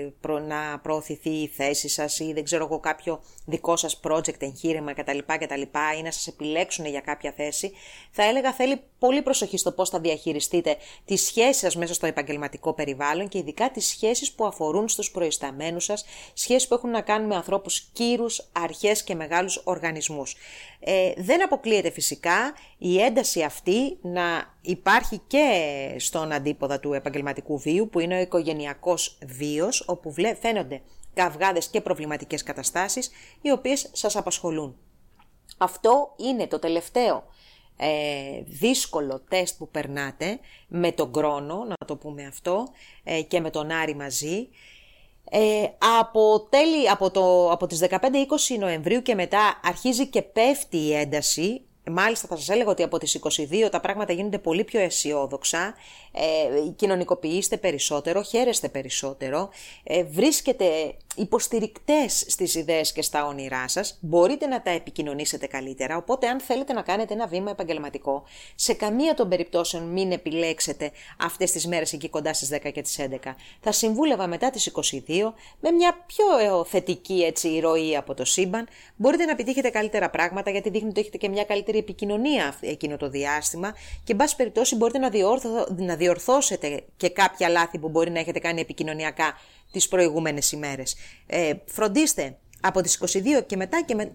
να προωθηθεί η θέση σας ή δεν ξέρω εγώ κάποιο δικό σας project, εγχείρημα κτλ. κτλ ή να σας επιλέξουν για κάποια θέση, θα έλεγα θέλει πολύ προσοχή στο πώς θα διαχειριστείτε τις σχέσεις σας μέσα στο επαγγελματικό περιβάλλον και ειδικά τις σχέσεις που αφορούν στους προϊσταμένους σας, σχέσεις που έχουν να κάνουν με ανθρώπους κύρους, αρχές και μεγάλους οργανισμούς. Ε, δεν αποκλείεται φυσικά η ένταση αυτή να υπάρχει και στον αντίποδα του επαγγελματικού βίου που είναι ο οικογενειακός βίος όπου φαίνονται καυγάδες και προβληματικές καταστάσεις οι οποίες σας απασχολούν. Αυτό είναι το τελευταίο ε, δύσκολο τεστ που περνάτε με τον κρόνο, να το πούμε αυτό, ε, και με τον Άρη μαζί ε, από, τέλη, από, το, από τις 15-20 Νοεμβρίου και μετά αρχίζει και πέφτει η ένταση. Μάλιστα θα σας έλεγα ότι από τις 22 τα πράγματα γίνονται πολύ πιο αισιόδοξα, ε, κοινωνικοποιείστε περισσότερο, χαίρεστε περισσότερο, ε, βρίσκετε υποστηρικτές στις ιδέες και στα όνειρά σας, μπορείτε να τα επικοινωνήσετε καλύτερα, οπότε αν θέλετε να κάνετε ένα βήμα επαγγελματικό, σε καμία των περιπτώσεων μην επιλέξετε αυτές τις μέρες εκεί κοντά στις 10 και τις 11. Θα συμβούλευα μετά τις 22 με μια πιο ε, θετική έτσι, ροή από το σύμπαν, μπορείτε να επιτύχετε καλύτερα πράγματα γιατί δείχνει ότι έχετε και μια καλύτερη επικοινωνία εκείνο το διάστημα. Και εν πάση περιπτώσει μπορείτε να, διόρθω, να διορθώσετε και κάποια λάθη που μπορεί να έχετε κάνει επικοινωνιακά τις προηγούμενες ημέρες. Ε, φροντίστε από τις 22 και μετά και με,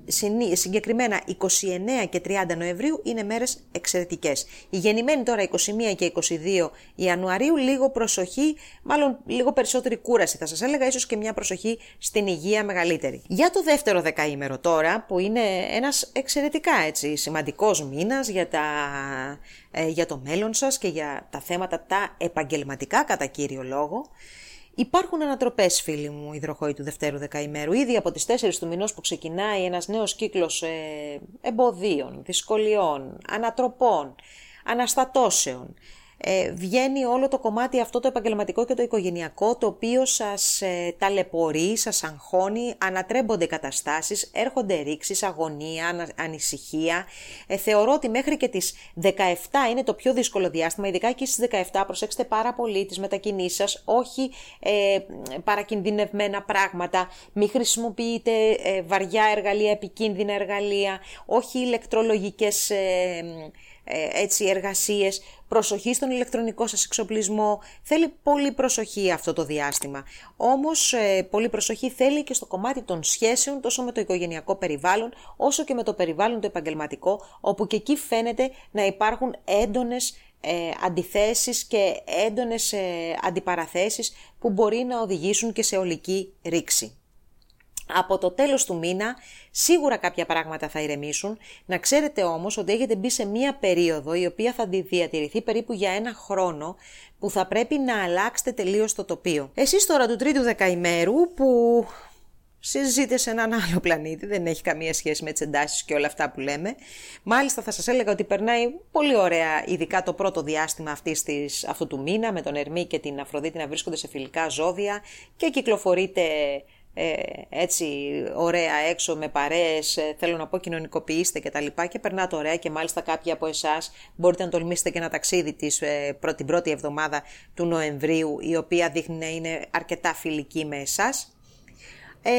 συγκεκριμένα 29 και 30 Νοεμβρίου είναι μέρες εξαιρετικές. Η γεννημένη τώρα 21 και 22 Ιανουαρίου λίγο προσοχή, μάλλον λίγο περισσότερη κούραση θα σας έλεγα, ίσως και μια προσοχή στην υγεία μεγαλύτερη. Για το δεύτερο δεκαήμερο τώρα που είναι ένας εξαιρετικά έτσι σημαντικός μήνας για, τα, ε, για το μέλλον σας και για τα θέματα τα επαγγελματικά κατά κύριο λόγο, Υπάρχουν ανατροπές, φίλοι μου, υδροχόοι του Δευτέρου Δεκαημέρου. Ήδη από τις 4 του μηνός που ξεκινάει ένας νέος κύκλος ε, εμποδίων, δυσκολιών, ανατροπών, αναστατώσεων ε, βγαίνει όλο το κομμάτι αυτό το επαγγελματικό και το οικογενειακό το οποίο σας ε, ταλαιπωρεί, σας αγχώνει, ανατρέμπονται καταστάσεις, έρχονται ρήξεις, αγωνία, ανησυχία. Ε, θεωρώ ότι μέχρι και τις 17 είναι το πιο δύσκολο διάστημα, ειδικά και στις 17 προσέξτε πάρα πολύ τις μετακινήσεις σας, όχι ε, παρακινδυνευμένα πράγματα, μη χρησιμοποιείτε ε, βαριά εργαλεία, επικίνδυνα εργαλεία, όχι ηλεκτρολογικές ε, ε, έτσι, εργασίες, προσοχή στον ηλεκτρονικό σας εξοπλισμό. Θέλει πολύ προσοχή αυτό το διάστημα. Όμως ε, πολύ προσοχή θέλει και στο κομμάτι των σχέσεων τόσο με το οικογενειακό περιβάλλον όσο και με το περιβάλλον το επαγγελματικό όπου και εκεί φαίνεται να υπάρχουν έντονες ε, αντιθέσεις και έντονες ε, αντιπαραθέσεις που μπορεί να οδηγήσουν και σε ολική ρήξη από το τέλος του μήνα σίγουρα κάποια πράγματα θα ηρεμήσουν. Να ξέρετε όμως ότι έχετε μπει σε μία περίοδο η οποία θα διατηρηθεί περίπου για ένα χρόνο που θα πρέπει να αλλάξετε τελείως το τοπίο. Εσείς τώρα του τρίτου δεκαημέρου που συζείτε σε έναν άλλο πλανήτη, δεν έχει καμία σχέση με τις εντάσεις και όλα αυτά που λέμε. Μάλιστα θα σας έλεγα ότι περνάει πολύ ωραία, ειδικά το πρώτο διάστημα αυτής της, αυτού του μήνα, με τον Ερμή και την Αφροδίτη να βρίσκονται σε φιλικά ζώδια και κυκλοφορείτε ε, έτσι ωραία έξω με παρέες, ε, θέλω να πω κοινωνικοποιήστε και τα λοιπά και περνάτε ωραία και μάλιστα κάποιοι από εσάς μπορείτε να τολμήσετε και ένα ταξίδι της, ε, την πρώτη εβδομάδα του Νοεμβρίου η οποία δείχνει να είναι αρκετά φιλική με εσάς. Ε,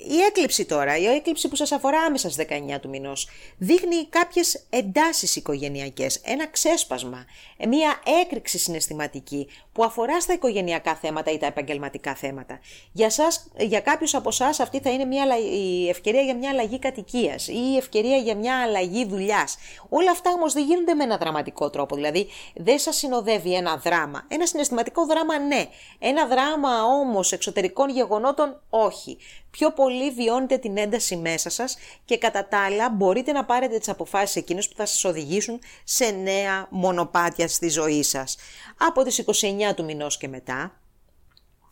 η έκλειψη τώρα, η έκλειψη που σας αφορά άμεσα στις 19 του μηνός, δείχνει κάποιες εντάσεις οικογενειακές, ένα ξέσπασμα, μια έκρηξη συναισθηματική που αφορά στα οικογενειακά θέματα ή τα επαγγελματικά θέματα. Για, σας, για κάποιους από εσά αυτή θα είναι μια, η ευκαιρία για μια αλλαγή κατοικίας ή η ευκαιρία για μια αλλαγή δουλειάς. Όλα αυτά όμως δεν γίνονται με ένα δραματικό τρόπο, δηλαδή δεν σας συνοδεύει ένα δράμα. Ένα συναισθηματικό δράμα ναι, ένα δράμα όμως εξωτερικών γεγονότων όχι πιο πολύ βιώνετε την ένταση μέσα σας και κατά τα άλλα μπορείτε να πάρετε τις αποφάσεις εκείνες που θα σας οδηγήσουν σε νέα μονοπάτια στη ζωή σας. Από τις 29 του μηνός και μετά,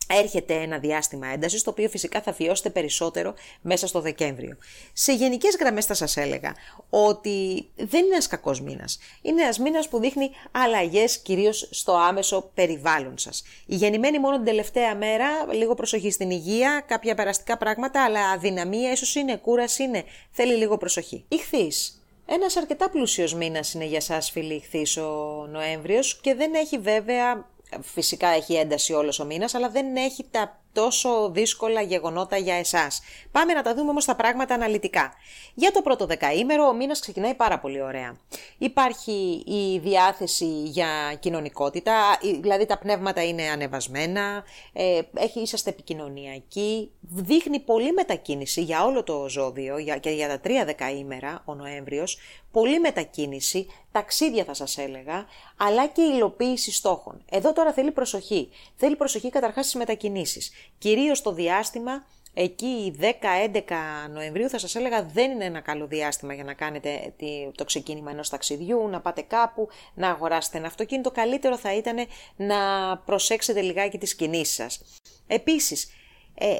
έρχεται ένα διάστημα έντασης, το οποίο φυσικά θα βιώσετε περισσότερο μέσα στο Δεκέμβριο. Σε γενικές γραμμές θα σας έλεγα ότι δεν είναι ένας κακός μήνας. Είναι ένας μήνας που δείχνει αλλαγές κυρίως στο άμεσο περιβάλλον σας. Η γεννημένη μόνο την τελευταία μέρα, λίγο προσοχή στην υγεία, κάποια περαστικά πράγματα, αλλά αδυναμία ίσως είναι, κούραση είναι, θέλει λίγο προσοχή. Ηχθείς. Ένας αρκετά πλούσιος μήνας είναι για σας φίλοι ηχθείς ο Νοέμβριος και δεν έχει βέβαια φυσικά έχει ένταση όλος ο μήνας, αλλά δεν έχει τα τόσο δύσκολα γεγονότα για εσάς. Πάμε να τα δούμε όμως τα πράγματα αναλυτικά. Για το πρώτο δεκαήμερο ο μήνας ξεκινάει πάρα πολύ ωραία. Υπάρχει η διάθεση για κοινωνικότητα, δηλαδή τα πνεύματα είναι ανεβασμένα, ε, έχει, είσαστε επικοινωνιακοί, δείχνει πολύ μετακίνηση για όλο το ζώδιο για, και για τα τρία δεκαήμερα ο Νοέμβριος, πολύ μετακίνηση, ταξίδια θα σας έλεγα, αλλά και υλοποίηση στόχων. Εδώ τώρα θέλει προσοχή. Θέλει προσοχή καταρχάς στις μετακινήσεις. Κυρίως το διάστημα εκεί 10-11 Νοεμβρίου θα σας έλεγα δεν είναι ένα καλό διάστημα για να κάνετε το ξεκίνημα ενός ταξιδιού, να πάτε κάπου, να αγοράσετε ένα αυτοκίνητο. Καλύτερο θα ήταν να προσέξετε λιγάκι τις κινήσεις σας. Επίσης, ε,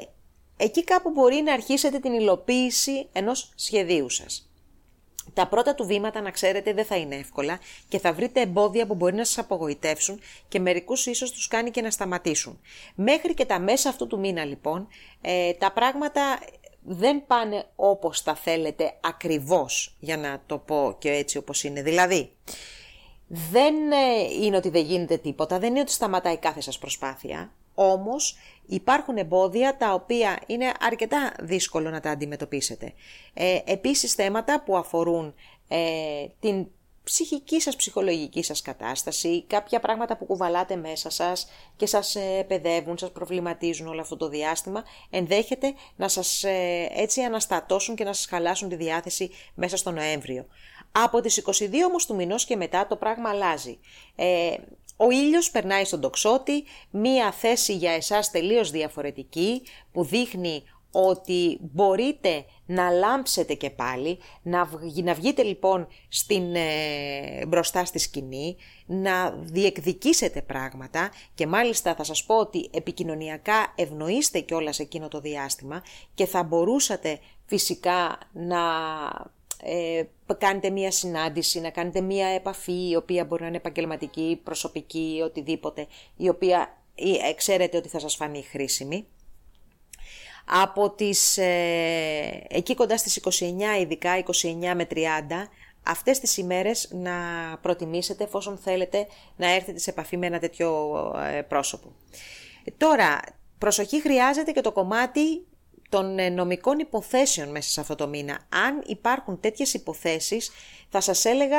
εκεί κάπου μπορεί να αρχίσετε την υλοποίηση ενός σχεδίου σας. Τα πρώτα του βήματα, να ξέρετε, δεν θα είναι εύκολα και θα βρείτε εμπόδια που μπορεί να σας απογοητεύσουν και μερικούς ίσως τους κάνει και να σταματήσουν. Μέχρι και τα μέσα αυτού του μήνα, λοιπόν, ε, τα πράγματα δεν πάνε όπως τα θέλετε ακριβώς, για να το πω και έτσι όπως είναι. Δηλαδή, δεν ε, είναι ότι δεν γίνεται τίποτα, δεν είναι ότι σταματάει κάθε σας προσπάθεια, όμως υπάρχουν εμπόδια τα οποία είναι αρκετά δύσκολο να τα αντιμετωπίσετε. Ε, επίσης θέματα που αφορούν ε, την ψυχική σας, ψυχολογική σας κατάσταση, κάποια πράγματα που κουβαλάτε μέσα σας και σας ε, παιδεύουν, σας προβληματίζουν όλο αυτό το διάστημα, ενδέχεται να σας ε, έτσι αναστατώσουν και να σας χαλάσουν τη διάθεση μέσα στο Νοέμβριο. Από τις 22 όμως του μηνός και μετά το πράγμα αλλάζει. Ε, ο ήλιος περνάει στον τοξότη, μία θέση για εσάς τελείως διαφορετική που δείχνει ότι μπορείτε να λάμψετε και πάλι, να, να βγείτε λοιπόν στην, ε, μπροστά στη σκηνή, να διεκδικήσετε πράγματα και μάλιστα θα σας πω ότι επικοινωνιακά ευνοείστε κιόλας εκείνο το διάστημα και θα μπορούσατε φυσικά να ε, κάνετε μία συνάντηση, να κάνετε μία επαφή η οποία μπορεί να είναι επαγγελματική, προσωπική, οτιδήποτε, η οποία ε, ξέρετε ότι θα σας φανεί χρήσιμη. Από τις, ε, εκεί κοντά στις 29 ειδικά, 29 με 30, αυτές τις ημέρες να προτιμήσετε εφόσον θέλετε να έρθετε σε επαφή με ένα τέτοιο ε, πρόσωπο. Τώρα, προσοχή χρειάζεται και το κομμάτι των ε, νομικών υποθέσεων μέσα σε αυτό το μήνα. Αν υπάρχουν τέτοιες υποθέσεις, θα σας έλεγα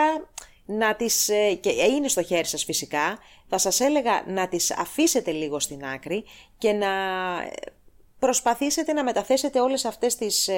να τις, και είναι στο χέρι σας φυσικά, θα σας έλεγα να τις αφήσετε λίγο στην άκρη και να προσπαθήσετε να μεταθέσετε όλες αυτές τις ε,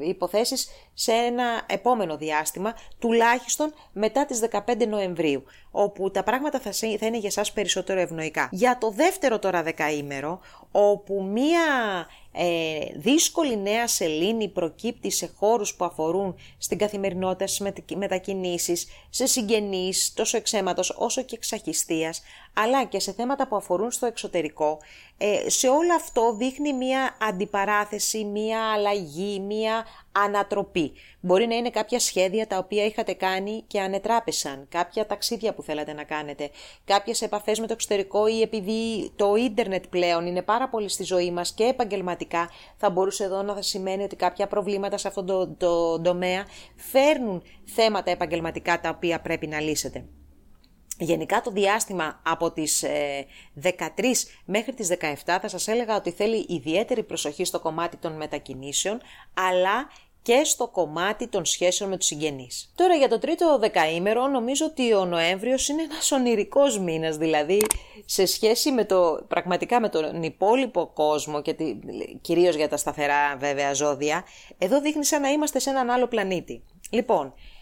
υποθέσεις σε ένα επόμενο διάστημα, τουλάχιστον μετά τις 15 Νοεμβρίου, όπου τα πράγματα θα, θα είναι για σας περισσότερο ευνοϊκά. Για το δεύτερο τώρα δεκαήμερο, όπου μία ε, δύσκολη νέα σελήνη προκύπτει σε χώρους που αφορούν στην καθημερινότητα, στις μετακινήσεις, σε συγγενείς, τόσο εξαίματος όσο και εξαχιστίας, αλλά και σε θέματα που αφορούν στο εξωτερικό, ε, σε όλο αυτό δείχνει μία αντιπαράθεση, μία αλλαγή, μία ανατροπή. Μπορεί να είναι κάποια σχέδια τα οποία είχατε κάνει και ανετράπεσαν, κάποια ταξίδια που θέλατε να κάνετε, κάποιες επαφές με το εξωτερικό ή επειδή το ίντερνετ πλέον είναι πάρα πολύ στη ζωή μας και επαγγελματικά, θα μπορούσε εδώ να σημαίνει ότι κάποια προβλήματα σε αυτό το, το τομέα φέρνουν θέματα επαγγελματικά τα οποία πρέπει να λύσετε. Γενικά το διάστημα από τις 13 ε, μέχρι τις 17 θα σας έλεγα ότι θέλει ιδιαίτερη προσοχή στο κομμάτι των μετακινήσεων, αλλά και στο κομμάτι των σχέσεων με τους συγγενείς. Τώρα για το τρίτο δεκαήμερο νομίζω ότι ο Νοέμβριος είναι ένας ονειρικός μήνας, δηλαδή σε σχέση με το, πραγματικά με τον υπόλοιπο κόσμο και τη, κυρίως για τα σταθερά βέβαια ζώδια, εδώ δείχνει σαν να είμαστε σε έναν άλλο πλανήτη. Λοιπόν, ε,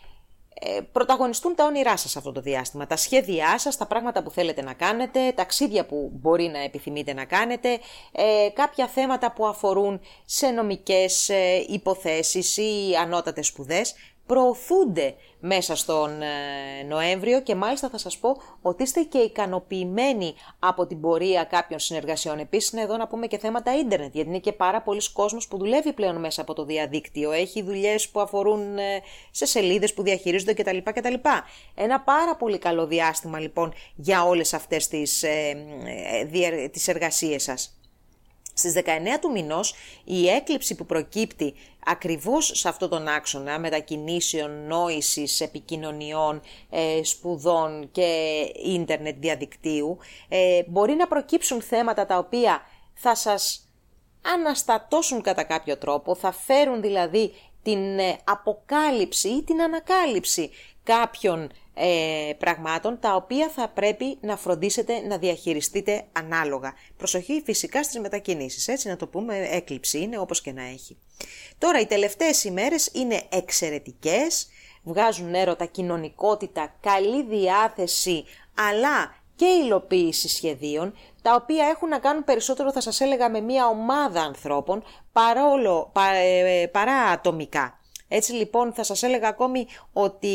πρωταγωνιστούν τα όνειρά σας αυτό το διάστημα, τα σχέδιά σας, τα πράγματα που θέλετε να κάνετε, ταξίδια που μπορεί να επιθυμείτε να κάνετε, ε, κάποια θέματα που αφορούν σε νομικές ε, υποθέσεις ή ανώτατες σπουδές, προωθούνται μέσα στον ε, Νοέμβριο και μάλιστα θα σας πω ότι είστε και ικανοποιημένοι από την πορεία κάποιων συνεργασιών. Επίσης είναι εδώ να πούμε και θέματα ίντερνετ, γιατί είναι και πάρα πολλοί κόσμος που δουλεύει πλέον μέσα από το διαδίκτυο, έχει δουλειές που αφορούν ε, σε σελίδες που διαχειρίζονται κτλ. κτλ. Ένα πάρα πολύ καλό διάστημα λοιπόν για όλες αυτές τις, ε, ε, τις εργασίες σας. Στις 19 του μηνός η έκλειψη που προκύπτει ακριβώς σε αυτό τον άξονα μετακινήσεων, νόησης, επικοινωνιών, ε, σπουδών και ίντερνετ διαδικτύου ε, μπορεί να προκύψουν θέματα τα οποία θα σας αναστατώσουν κατά κάποιο τρόπο, θα φέρουν δηλαδή την ε, αποκάλυψη ή την ανακάλυψη κάποιων ε, πραγμάτων τα οποία θα πρέπει να φροντίσετε να διαχειριστείτε ανάλογα. Προσοχή φυσικά στις μετακινήσεις, έτσι να το πούμε έκλειψη είναι όπως και να έχει. Τώρα οι τελευταίες ημέρες είναι εξαιρετικές, βγάζουν έρωτα, κοινωνικότητα, καλή διάθεση αλλά και υλοποίηση σχεδίων, τα οποία έχουν να κάνουν περισσότερο θα σας έλεγα με μια ομάδα ανθρώπων παρόλο, ε, παρά ατομικά. Έτσι λοιπόν θα σας έλεγα ακόμη ότι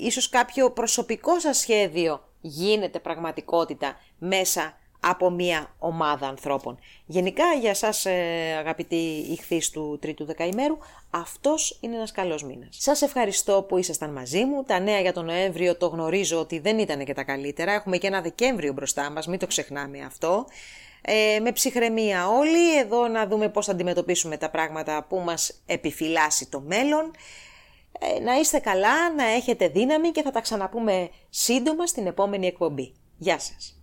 ίσως κάποιο προσωπικό σας σχέδιο γίνεται πραγματικότητα μέσα από μια ομάδα ανθρώπων. Γενικά για σας ε, αγαπητοί ηχθείς του τρίτου δεκαημέρου, αυτός είναι ένας καλός μήνας. Σας ευχαριστώ που ήσασταν μαζί μου. Τα νέα για τον Νοέμβριο το γνωρίζω ότι δεν ήταν και τα καλύτερα. Έχουμε και ένα Δεκέμβριο μπροστά μας, μην το ξεχνάμε αυτό. Ε, με ψυχραιμία όλοι, εδώ να δούμε πώς θα αντιμετωπίσουμε τα πράγματα που μας επιφυλάσσει το μέλλον. Ε, να είστε καλά, να έχετε δύναμη και θα τα ξαναπούμε σύντομα στην επόμενη εκπομπή. Γεια σας!